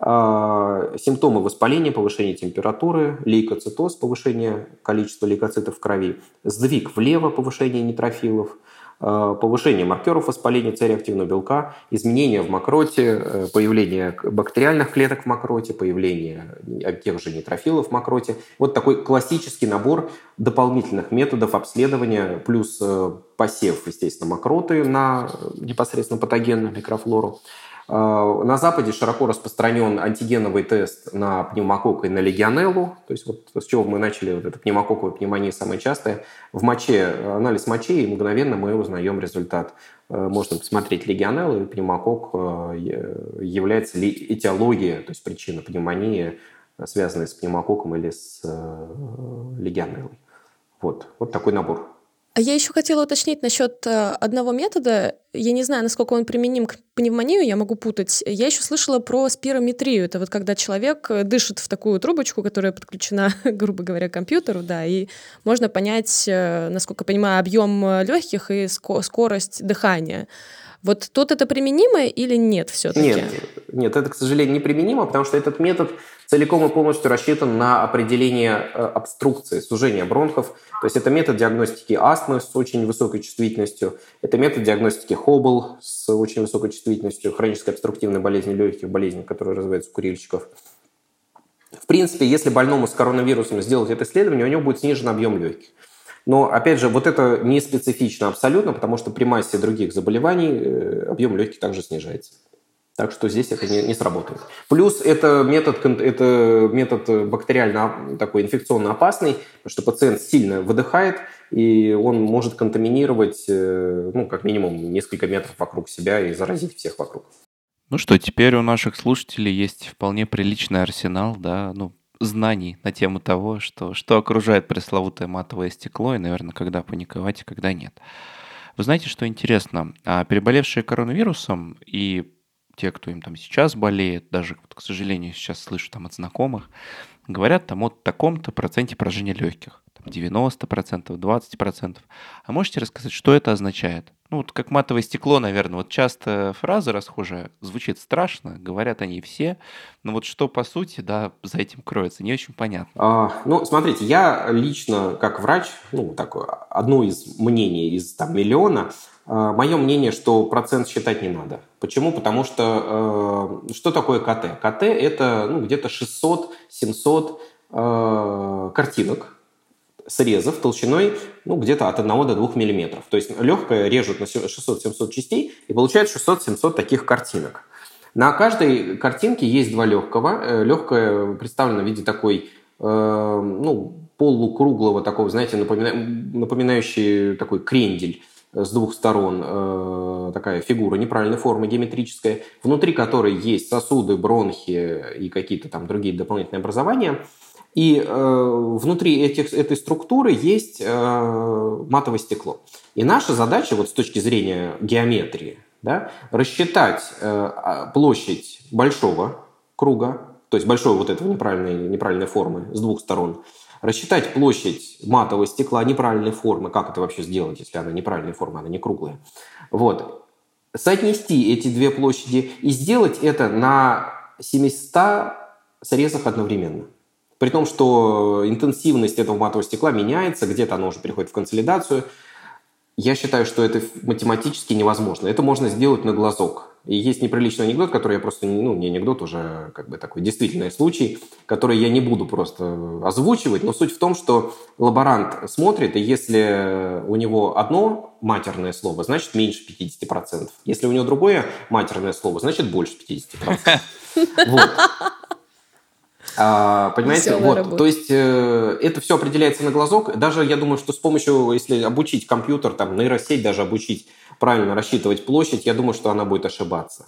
симптомы воспаления, повышение температуры, лейкоцитоз, повышение количества лейкоцитов в крови, сдвиг влево, повышение нейтрофилов, Э, повышение маркеров воспаления С-реактивного белка, изменения в мокроте, э, появление бактериальных клеток в мокроте, появление тех же нейтрофилов в мокроте. Вот такой классический набор дополнительных методов обследования, плюс э, посев, естественно, мокроты на непосредственно патогенную микрофлору. А, на Западе широко распространен антигеновый тест на пневмококк и на легионеллу. То есть вот с чего мы начали, вот эта пневмококковая пневмония самая частая. В моче, анализ мочи, и мгновенно мы узнаем результат. А, можно посмотреть легионеллу, и пневмококк а, является ли этиология, то есть причина пневмонии, связанная с пневмококком или с легионеллой. Вот, вот такой набор. А я еще хотела уточнить насчет э, одного метода. Я не знаю, насколько он применим к пневмонию, я могу путать. Я еще слышала про спирометрию. Это вот когда человек э, дышит в такую трубочку, которая подключена, грубо говоря, к компьютеру, да, и можно понять, э, насколько я понимаю, объем легких и скорость дыхания. Вот тут это применимо или нет все-таки? Нет, нет, это, к сожалению, не применимо, потому что этот метод целиком и полностью рассчитан на определение э, обструкции, сужения бронхов. То есть это метод диагностики астмы с очень высокой чувствительностью, это метод диагностики Хоббл с очень высокой чувствительностью, хронической обструктивной болезни легких, болезни, которые развиваются у курильщиков. В принципе, если больному с коронавирусом сделать это исследование, у него будет снижен объем легких. Но, опять же, вот это не специфично абсолютно, потому что при массе других заболеваний э, объем легких также снижается. Так что здесь это не, не сработает. Плюс это метод, это метод бактериально такой инфекционно опасный, потому что пациент сильно выдыхает, и он может контаминировать, э, ну, как минимум, несколько метров вокруг себя и заразить всех вокруг. Ну что, теперь у наших слушателей есть вполне приличный арсенал, да, ну, знаний на тему того, что, что окружает пресловутое матовое стекло, и, наверное, когда паниковать, и когда нет. Вы знаете, что интересно? А переболевшие коронавирусом и те, кто им там сейчас болеет, даже, к сожалению, сейчас слышу там от знакомых, говорят там о таком-то проценте поражения легких. 90%, 20%. А можете рассказать, что это означает? Ну, вот как матовое стекло, наверное. Вот часто фраза расхожая, звучит страшно, говорят они все, но вот что по сути, да, за этим кроется, не очень понятно. А, ну, смотрите, я лично, как врач, ну, такое, одно из мнений из там миллиона, мое мнение, что процент считать не надо. Почему? Потому что э, что такое КТ? КТ это ну, где-то 600-700 э, картинок, срезов толщиной ну, где-то от 1 до 2 мм. То есть легкое режут на 600-700 частей и получают 600-700 таких картинок. На каждой картинке есть два легкого. Э, Легкое представлено в виде такой э, ну, полукруглого, такого, знаете, напомина... напоминающий такой крендель с двух сторон э, такая фигура неправильной формы, геометрическая, внутри которой есть сосуды, бронхи и какие-то там другие дополнительные образования – и э, внутри этих, этой структуры есть э, матовое стекло. И наша задача вот с точки зрения геометрии да, рассчитать а, площадь большого круга, то есть большой вот этого неправильной, неправильной формы с двух сторон, рассчитать площадь матового стекла неправильной формы, как это вообще сделать, если она неправильной формы, она не круглая. Вот. Соотнести эти две площади и сделать это на 700 срезах одновременно. При том, что интенсивность этого матового стекла меняется, где-то оно уже переходит в консолидацию. Я считаю, что это математически невозможно. Это можно сделать на глазок. И есть неприличный анекдот, который я просто, ну, не анекдот, уже как бы такой действительный случай, который я не буду просто озвучивать, но суть в том, что лаборант смотрит, и если у него одно матерное слово, значит меньше 50%. Если у него другое матерное слово, значит больше 50%. Вот. А, понимаете, Веселая вот, работа. то есть э, это все определяется на глазок. Даже я думаю, что с помощью, если обучить компьютер, там нейросеть даже обучить правильно рассчитывать площадь, я думаю, что она будет ошибаться.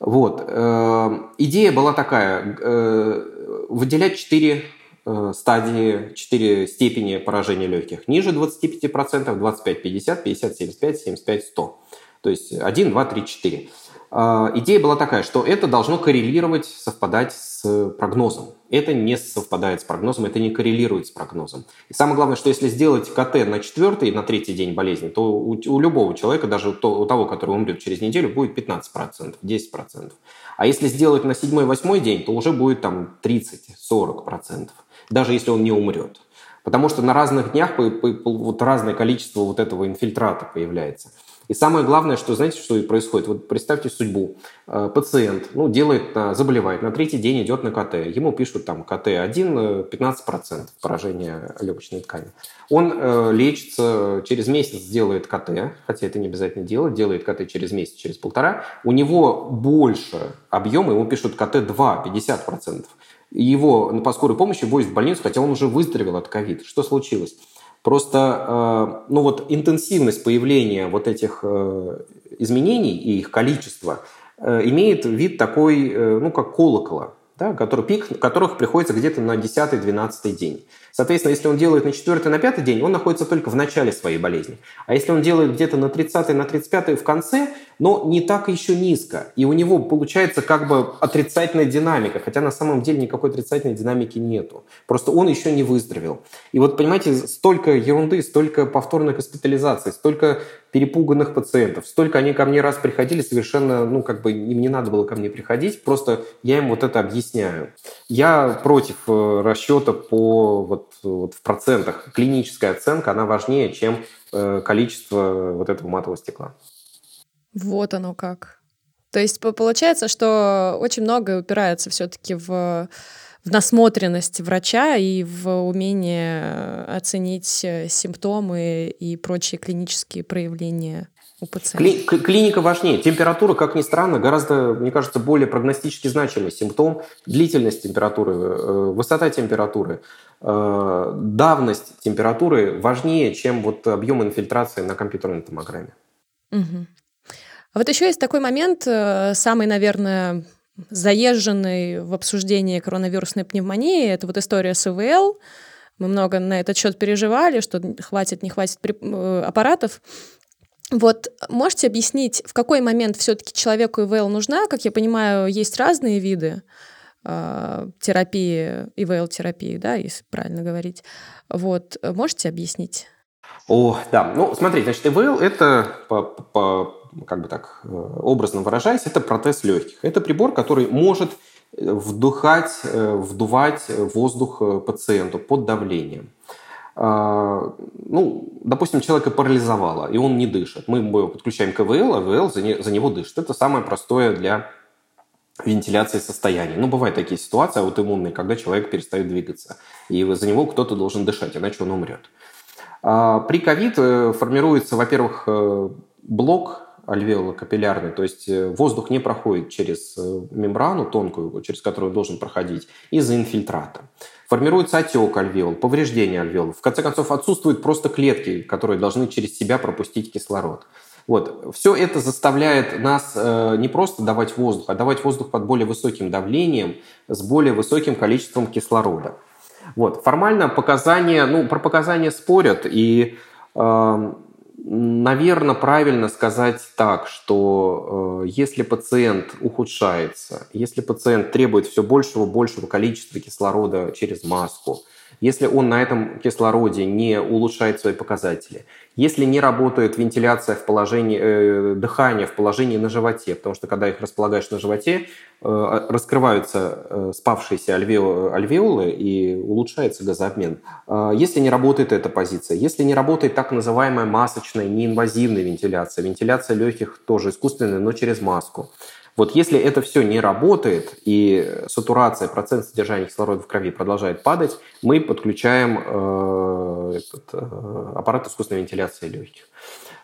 Вот. Э, идея была такая, э, выделять четыре э, стадии, четыре степени поражения легких. Ниже 25%, 25, 50, 50, 75, 75, 100. То есть 1, 2, 3, 4. А, идея была такая, что это должно коррелировать, совпадать с прогнозом. Это не совпадает с прогнозом, это не коррелирует с прогнозом. И самое главное, что если сделать КТ на четвертый, на третий день болезни, то у, у любого человека, даже у того, который умрет через неделю, будет 15%, 10%. А если сделать на седьмой, восьмой день, то уже будет там 30-40%, даже если он не умрет. Потому что на разных днях вот разное количество вот этого инфильтрата появляется. И самое главное, что знаете, что происходит? Вот представьте судьбу. Э, пациент ну, делает, заболевает, на третий день идет на КТ. Ему пишут там КТ-1, 15% поражения легочной ткани. Он э, лечится, через месяц делает КТ, хотя это не обязательно делать, делает КТ через месяц, через полтора. У него больше объема, ему пишут КТ-2, 50%. Его по скорой помощи возят в больницу, хотя он уже выздоровел от ковида. Что случилось? Просто э, ну вот интенсивность появления вот этих э, изменений и их количество э, имеет вид такой, ну как колокола, да, который, пик которых приходится где-то на 10-12 день. Соответственно, если он делает на 4 на 5 день, он находится только в начале своей болезни. А если он делает где-то на 30 на 35 в конце, но не так еще низко. И у него получается как бы отрицательная динамика, хотя на самом деле никакой отрицательной динамики нету. Просто он еще не выздоровел. И вот, понимаете, столько ерунды, столько повторных госпитализаций, столько перепуганных пациентов. Столько они ко мне раз приходили совершенно, ну, как бы им не надо было ко мне приходить, просто я им вот это объясняю. Я против э, расчета по вот, вот в процентах. Клиническая оценка, она важнее, чем э, количество вот этого матового стекла. Вот оно как. То есть получается, что очень многое упирается все-таки в в насмотренность врача и в умение оценить э, симптомы и прочие клинические проявления у пациента. Кли- клиника важнее. Температура, как ни странно, гораздо, мне кажется, более прогностически значимый симптом. Длительность температуры, э, высота температуры, э, давность температуры важнее, чем вот объем инфильтрации на компьютерной томограмме. Угу. А вот еще есть такой момент, самый, наверное, заезженный в обсуждении коронавирусной пневмонии. Это вот история с ИВЛ. Мы много на этот счет переживали, что хватит, не хватит э, аппаратов. Вот можете объяснить, в какой момент все-таки человеку ИВЛ нужна? Как я понимаю, есть разные виды э, терапии, ИВЛ-терапии, да, если правильно говорить. Вот, можете объяснить? О, да. Ну, смотрите, значит, ИВЛ – это по, по как бы так э, образно выражаясь, это протез легких. Это прибор, который может э, вдыхать, э, вдувать воздух пациенту под давлением. А, ну, допустим, человека парализовало, и он не дышит. Мы его подключаем к КВЛ, а ВЛ за него дышит. Это самое простое для вентиляции состояния. Ну, бывают такие ситуации аутоиммунные, когда человек перестает двигаться, и за него кто-то должен дышать, иначе он умрет. А, при ковид формируется, во-первых, блок альвеолокапиллярный, то есть э, воздух не проходит через э, мембрану тонкую, через которую должен проходить, из-за инфильтрата. Формируется отек альвеол, повреждение альвеол. В конце концов, отсутствуют просто клетки, которые должны через себя пропустить кислород. Вот. Все это заставляет нас э, не просто давать воздух, а давать воздух под более высоким давлением, с более высоким количеством кислорода. Вот. Формально показания, ну, про показания спорят, и э, Наверное, правильно сказать так, что э, если пациент ухудшается, если пациент требует все большего большего количества кислорода через маску, если он на этом кислороде не улучшает свои показатели, если не работает вентиляция в положении, э, дыхание в положении на животе, потому что когда их располагаешь на животе, э, раскрываются э, спавшиеся альвеолы, альвеолы и улучшается газообмен. Э, если не работает эта позиция, если не работает так называемая масочная, неинвазивная вентиляция, вентиляция легких тоже искусственная, но через маску, вот если это все не работает и сатурация, процент содержания кислорода в крови продолжает падать, мы подключаем э, этот, э, аппарат искусственной вентиляции легких.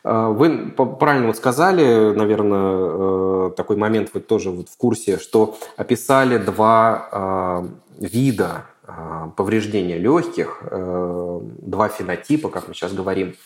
Э, вы правильно вот сказали, наверное, э, такой момент вы тоже вот в курсе, что описали два э, вида повреждения легких, два фенотипа, как мы сейчас говорим,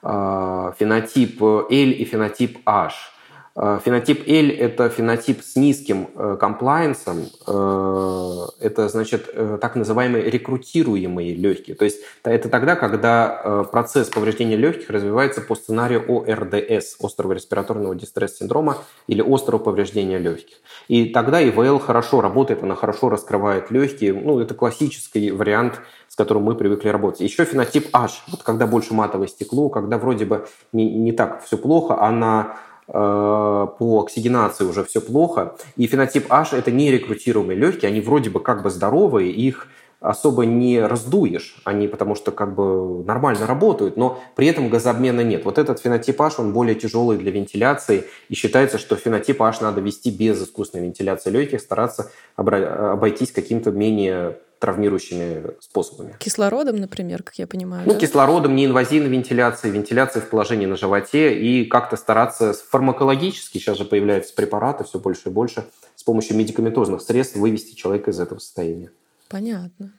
фенотип L и фенотип H – фенотип L – это фенотип с низким комплайенсом. Э, это, значит, э, так называемые рекрутируемые легкие. То есть это тогда, когда процесс повреждения легких развивается по сценарию ОРДС – острого респираторного дистресс-синдрома или острого повреждения легких. И тогда ИВЛ хорошо работает, она хорошо раскрывает легкие. Ну, это классический вариант с которым мы привыкли работать. Еще фенотип H, вот когда больше матовое стекло, когда вроде бы не, не так все плохо, а на Э, по оксигенации уже все плохо. И фенотип H – это не рекрутируемые легкие, они вроде бы как бы здоровые, их особо не раздуешь, они потому что как бы нормально работают, но при этом газообмена нет. Вот этот фенотипаж, он более тяжелый для вентиляции, и считается, что фенотипаж надо вести без искусственной вентиляции легких, стараться обойтись каким-то менее травмирующими способами. Кислородом, например, как я понимаю. Ну, да? кислородом, неинвазивной вентиляцией, вентиляцией в положении на животе и как-то стараться фармакологически, сейчас же появляются препараты все больше и больше, с помощью медикаментозных средств вывести человека из этого состояния. Понятно.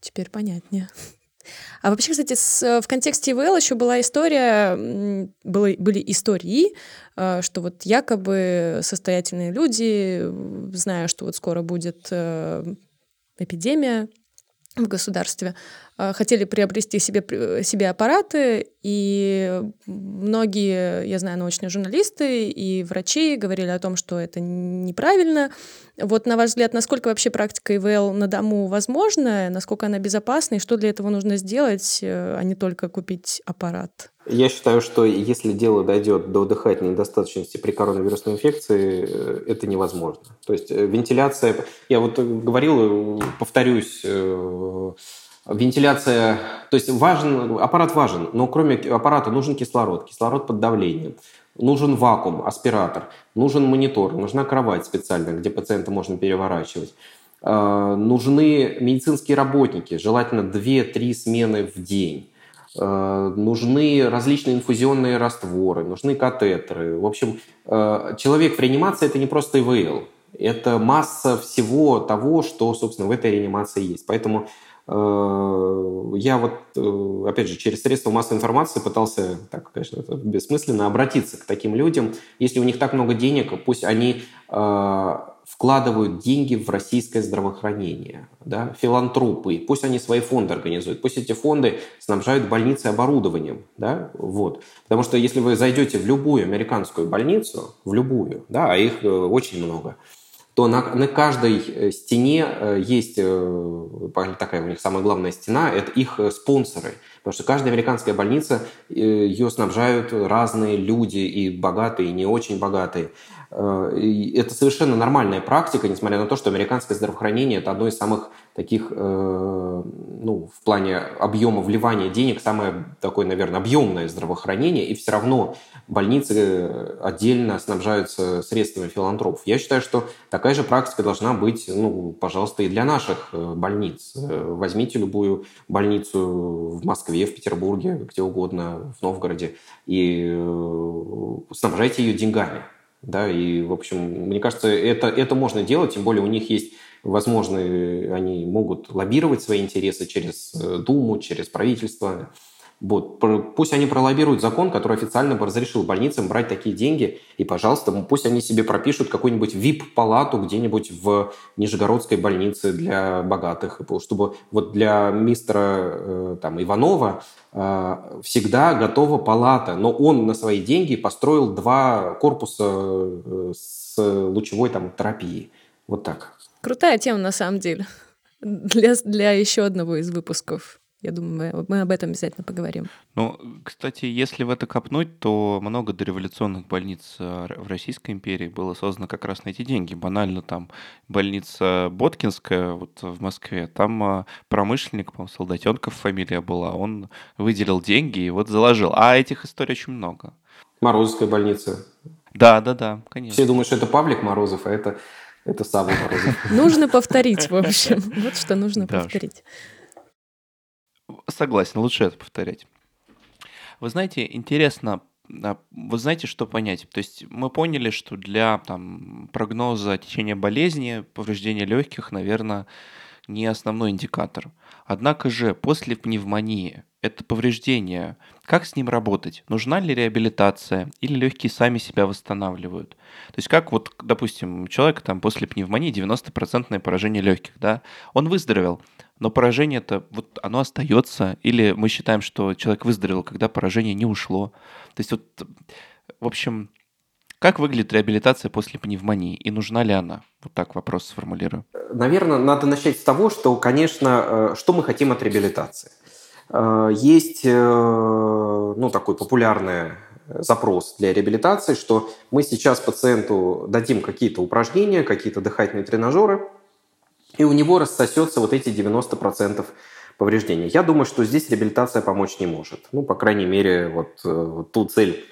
Теперь понятнее. А вообще, кстати, с, в контексте ИВЛ еще была история, были, были истории, э, что вот якобы состоятельные люди, зная, что вот скоро будет э, эпидемия в государстве, а, хотели приобрести себе, себе аппараты, и многие, я знаю, научные журналисты и врачи говорили о том, что это неправильно. Вот, на ваш взгляд, насколько вообще практика ИВЛ на дому возможна, насколько она безопасна, и что для этого нужно сделать, э, а не только купить аппарат? Я считаю, что если дело дойдет до дыхательной недостаточности при коронавирусной инфекции, э, это невозможно. То есть э, вентиляция, я вот говорил, повторюсь, Вентиляция, то есть важен, аппарат важен, но кроме аппарата нужен кислород, кислород под давлением, нужен вакуум, аспиратор, нужен монитор, нужна кровать специальная, где пациента можно переворачивать. Э, нужны медицинские работники, желательно 2-3 смены в день. Э, нужны различные инфузионные растворы, нужны катетеры. В общем, э, человек в реанимации – это не просто ИВЛ. Это масса всего того, что, собственно, в этой реанимации есть. Поэтому Э, я вот, опять же, через средства массовой информации пытался, так, конечно, это бессмысленно, обратиться к таким людям. Если у них так много денег, пусть они вкладывают деньги в российское здравоохранение, да, филантропы, пусть они свои фонды организуют, пусть эти фонды снабжают больницы оборудованием, да, вот. Потому что если вы зайдете в любую американскую больницу, в любую, да, а их очень много, то на, на каждой э, стене э, есть э, такая у них самая главная стена, это их спонсоры. Потому что каждая американская больница, ее снабжают разные люди, и богатые, и не очень богатые. И это совершенно нормальная практика, несмотря на то, что американское здравоохранение – это одно из самых таких, ну, в плане объема вливания денег, самое такое, наверное, объемное здравоохранение, и все равно больницы отдельно снабжаются средствами филантропов. Я считаю, что такая же практика должна быть, ну, пожалуйста, и для наших э, больниц. Э, возьмите любую больницу в Москве, в Петербурге, где угодно, в Новгороде, и э, снабжайте ее деньгами. Да, и, в общем, мне кажется, это, это можно делать, тем более у них есть возможно, они могут лоббировать свои интересы через Думу, через правительство. Вот. Пусть они пролоббируют закон, который официально разрешил больницам брать такие деньги, и, пожалуйста, пусть они себе пропишут какую-нибудь VIP-палату где-нибудь в Нижегородской больнице для богатых, чтобы вот для мистера э, там, Иванова э, всегда готова палата, но он на свои деньги построил два корпуса э, с лучевой там, терапией. Вот так. Крутая тема, на самом деле, для, для еще одного из выпусков. Я думаю, мы, мы об этом обязательно поговорим. Ну, кстати, если в это копнуть, то много дореволюционных больниц э, в Российской империи было создано как раз на эти деньги. Банально там больница Боткинская вот в Москве, там э, промышленник, по-моему, Солдатенков фамилия была, он выделил деньги и вот заложил. А этих историй очень много. Морозовская больница. Да, да, да, конечно. Все думают, что это Павлик Морозов, а это, это Савва Морозов. Нужно повторить, в общем. Вот что нужно повторить. Согласен, лучше это повторять. Вы знаете, интересно, а, вы знаете, что понять? То есть мы поняли, что для там, прогноза течения болезни, повреждения легких, наверное, не основной индикатор. Однако же после пневмонии это повреждение, как с ним работать? Нужна ли реабилитация или легкие сами себя восстанавливают? То есть как вот, допустим, у человека там после пневмонии 90% поражение легких, да? Он выздоровел, но поражение-то вот оно остается, или мы считаем, что человек выздоровел, когда поражение не ушло. То есть вот, в общем, как выглядит реабилитация после пневмонии и нужна ли она? Вот так вопрос сформулирую. Наверное, надо начать с того, что, конечно, э, что мы хотим от реабилитации. Э, есть э, ну, такой популярный запрос для реабилитации, что мы сейчас пациенту дадим какие-то упражнения, какие-то дыхательные тренажеры – и у него рассосется вот эти 90% повреждений. Я думаю, что здесь реабилитация помочь не может. Ну, по крайней мере, вот, э, вот ту цель,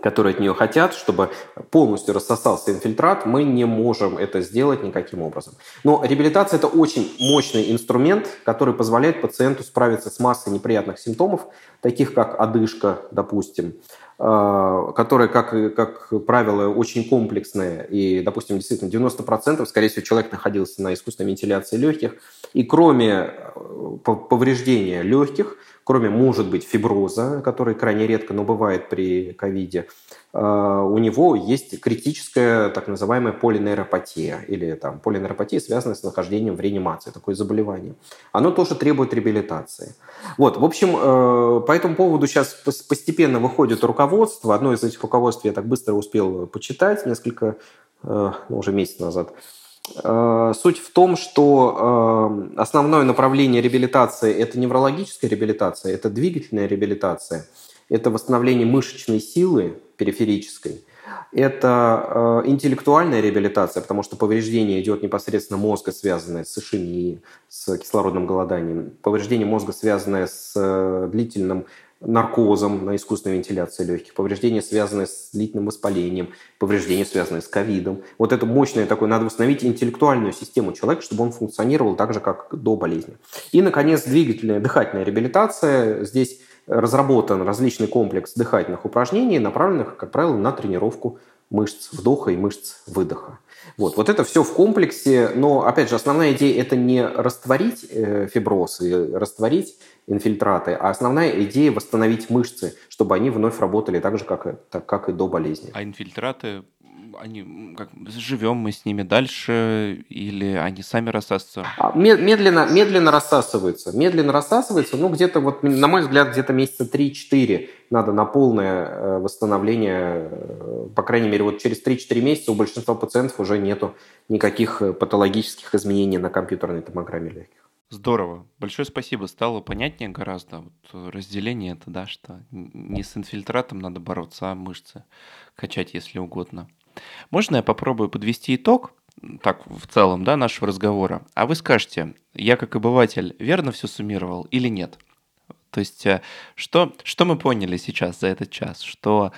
которые от нее хотят, чтобы полностью рассосался инфильтрат, мы не можем это сделать никаким образом. Но реабилитация – это очень мощный инструмент, который позволяет пациенту справиться с массой неприятных симптомов, таких как одышка, допустим, которые, как, как правило, очень комплексные. И, допустим, действительно, 90% скорее всего, человек находился на искусственной вентиляции легких. И кроме э, повреждения легких – кроме, может быть, фиброза, который крайне редко, но бывает при ковиде, э, у него есть критическая так называемая полинейропатия или там полинейропатия, связанная с нахождением в реанимации, такое заболевание. Оно тоже требует реабилитации. Вот, в общем, э, по этому поводу сейчас постепенно выходит руководство. Одно из этих руководств я так быстро успел почитать несколько, э, ну, уже месяц назад. Э, суть в том, что э, основное направление реабилитации – это неврологическая реабилитация, это двигательная реабилитация, это восстановление мышечной силы периферической, это э, интеллектуальная реабилитация, потому что повреждение идет непосредственно мозга, связанное с ишемией, с кислородным голоданием, повреждение мозга, связанное с длительным наркозом на искусственной вентиляции легких, повреждения, связанные с длительным воспалением, повреждения, связанные с ковидом. Вот это мощное такое, надо восстановить интеллектуальную систему человека, чтобы он функционировал так же, как до болезни. И, наконец, двигательная дыхательная реабилитация. Здесь разработан различный комплекс дыхательных упражнений, направленных, как правило, на тренировку мышц вдоха и мышц выдоха. Вот, вот это все в комплексе, но, опять же, основная идея – это не растворить э, фиброз и растворить инфильтраты, а основная идея – восстановить мышцы, чтобы они вновь работали так же, как, так, как и до болезни. А инфильтраты они как живем мы с ними дальше или они сами рассасываются? А, медленно, медленно рассасываются. Медленно рассасываются, ну где-то вот, на мой взгляд, где-то месяца 3-4 надо на полное э, восстановление, э, по крайней мере, вот через 3-4 месяца у большинства пациентов уже нету никаких э, патологических изменений на компьютерной томограмме легких. Здорово. Большое спасибо. Стало понятнее гораздо вот разделение это, да, что не с инфильтратом надо бороться, а мышцы качать, если угодно. Можно я попробую подвести итог, так в целом, да, нашего разговора, а вы скажете, я как обыватель верно все суммировал или нет? То есть, э, что, что мы поняли сейчас за этот час? Что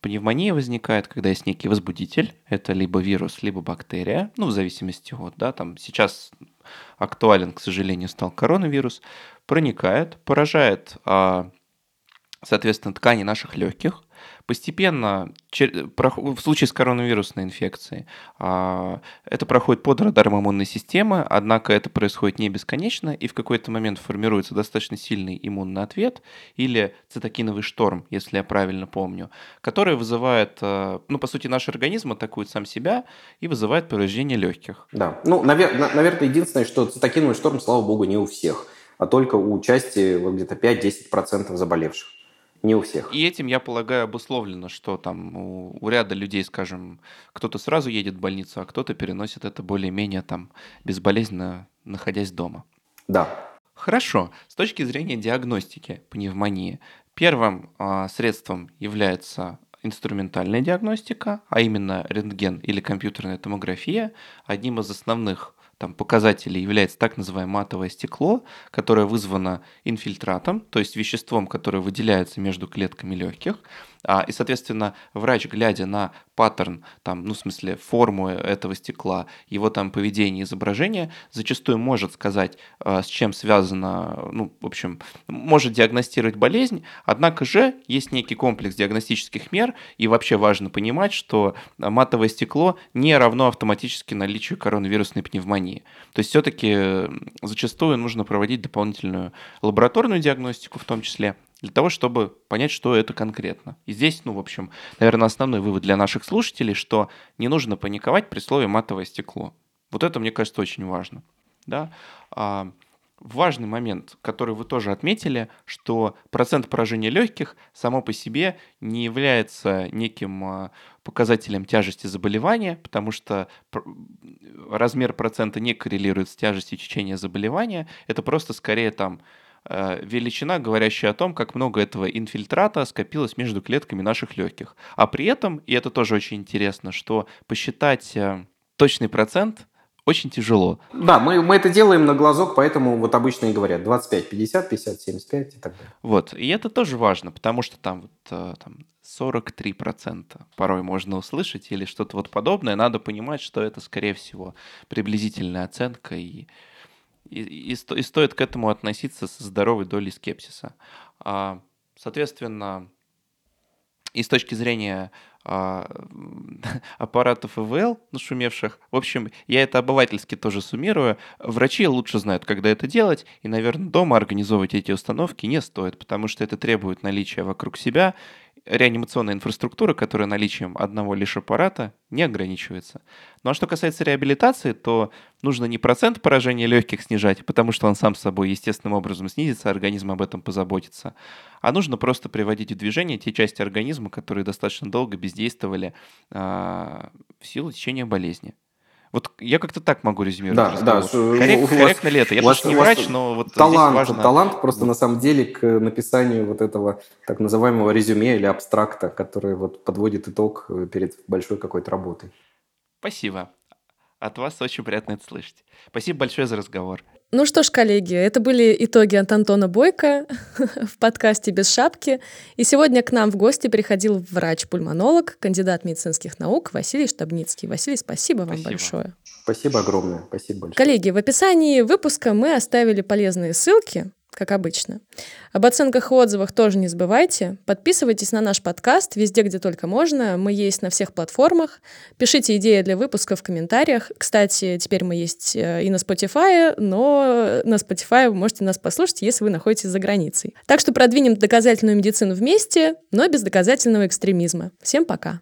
пневмония возникает, когда есть некий возбудитель, это либо вирус, либо бактерия, ну, в зависимости от, да, там сейчас актуален, к сожалению, стал коронавирус, проникает, поражает, а, соответственно, ткани наших легких, Постепенно, в случае с коронавирусной инфекцией, а, это проходит под радаром иммунной системы, однако это происходит не бесконечно, и в какой-то момент формируется достаточно сильный иммунный ответ или цитокиновый шторм, если я правильно помню, который вызывает, а, ну, по сути, наш организм атакует сам себя и вызывает повреждение легких. Да, ну, наверное, единственное, что цитокиновый шторм, слава богу, не у всех, а только у части вот где-то 5-10% заболевших. Не у всех. И этим, я полагаю, обусловлено, что там у, у ряда людей, скажем, кто-то сразу едет в больницу, а кто-то переносит это более-менее там безболезненно, находясь дома. Да. Хорошо. С точки зрения диагностики пневмонии, первым э, средством является инструментальная диагностика, а именно рентген или компьютерная томография. Одним из основных там, показателей является так называемое матовое стекло, которое вызвано инфильтратом, то есть веществом, которое выделяется между клетками легких. А, и, соответственно, врач, глядя на паттерн, там, ну, в смысле, форму этого стекла, его там поведение, изображение, зачастую может сказать, а, с чем связано, ну, в общем, может диагностировать болезнь, однако же есть некий комплекс диагностических мер, и вообще важно понимать, что матовое стекло не равно автоматически наличию коронавирусной пневмонии. То есть все-таки зачастую нужно проводить дополнительную лабораторную диагностику в том числе, для того, чтобы понять, что это конкретно. И здесь, ну, в общем, наверное, основной вывод для наших слушателей, что не нужно паниковать при слове матовое стекло. Вот это, мне кажется, очень важно. Да? А, важный момент, который вы тоже отметили, что процент поражения легких само по себе не является неким а, показателем тяжести заболевания, потому что размер процента не коррелирует с тяжестью течения заболевания. Это просто скорее там величина, говорящая о том, как много этого инфильтрата скопилось между клетками наших легких. А при этом, и это тоже очень интересно, что посчитать э, точный процент очень тяжело. Да, мы, мы это делаем на глазок, поэтому вот обычно и говорят 25, 50, 50, 75 и так далее. Вот, и это тоже важно, потому что там, вот, э, там 43% порой можно услышать или что-то вот подобное. Надо понимать, что это, скорее всего, приблизительная оценка, и, и, и, и стоит к этому относиться со здоровой долей скепсиса. А, соответственно, и с точки зрения а, аппаратов ИВЛ, нашумевших. В общем, я это обывательски тоже суммирую. Врачи лучше знают, когда это делать, и, наверное, дома организовывать эти установки не стоит, потому что это требует наличия вокруг себя реанимационная инфраструктура, которая наличием одного лишь аппарата не ограничивается. Ну а что касается реабилитации, то нужно не процент поражения легких снижать, потому что он сам собой естественным образом снизится, организм об этом позаботится, а нужно просто приводить в движение те части организма, которые достаточно долго бездействовали э, в силу течения болезни. Вот я как-то так могу резюмировать. Да, да. Коррект, корректно ли это? Я просто не врач, но вот талант, здесь важно... Талант просто на самом деле к написанию вот этого так называемого резюме или абстракта, который вот подводит итог перед большой какой-то работой. Спасибо. От вас очень приятно это слышать. Спасибо большое за разговор. Ну что ж, коллеги, это были итоги от Антона Бойко в подкасте «Без шапки». И сегодня к нам в гости приходил врач-пульмонолог, кандидат медицинских наук Василий Штабницкий. Василий, спасибо вам спасибо. большое. Спасибо огромное. Спасибо большое. Коллеги, в описании выпуска мы оставили полезные ссылки как обычно. Об оценках и отзывах тоже не забывайте. Подписывайтесь на наш подкаст везде, где только можно. Мы есть на всех платформах. Пишите идеи для выпуска в комментариях. Кстати, теперь мы есть э, и на Spotify, но на Spotify вы можете нас послушать, если вы находитесь за границей. Так что продвинем доказательную медицину вместе, но без доказательного экстремизма. Всем пока!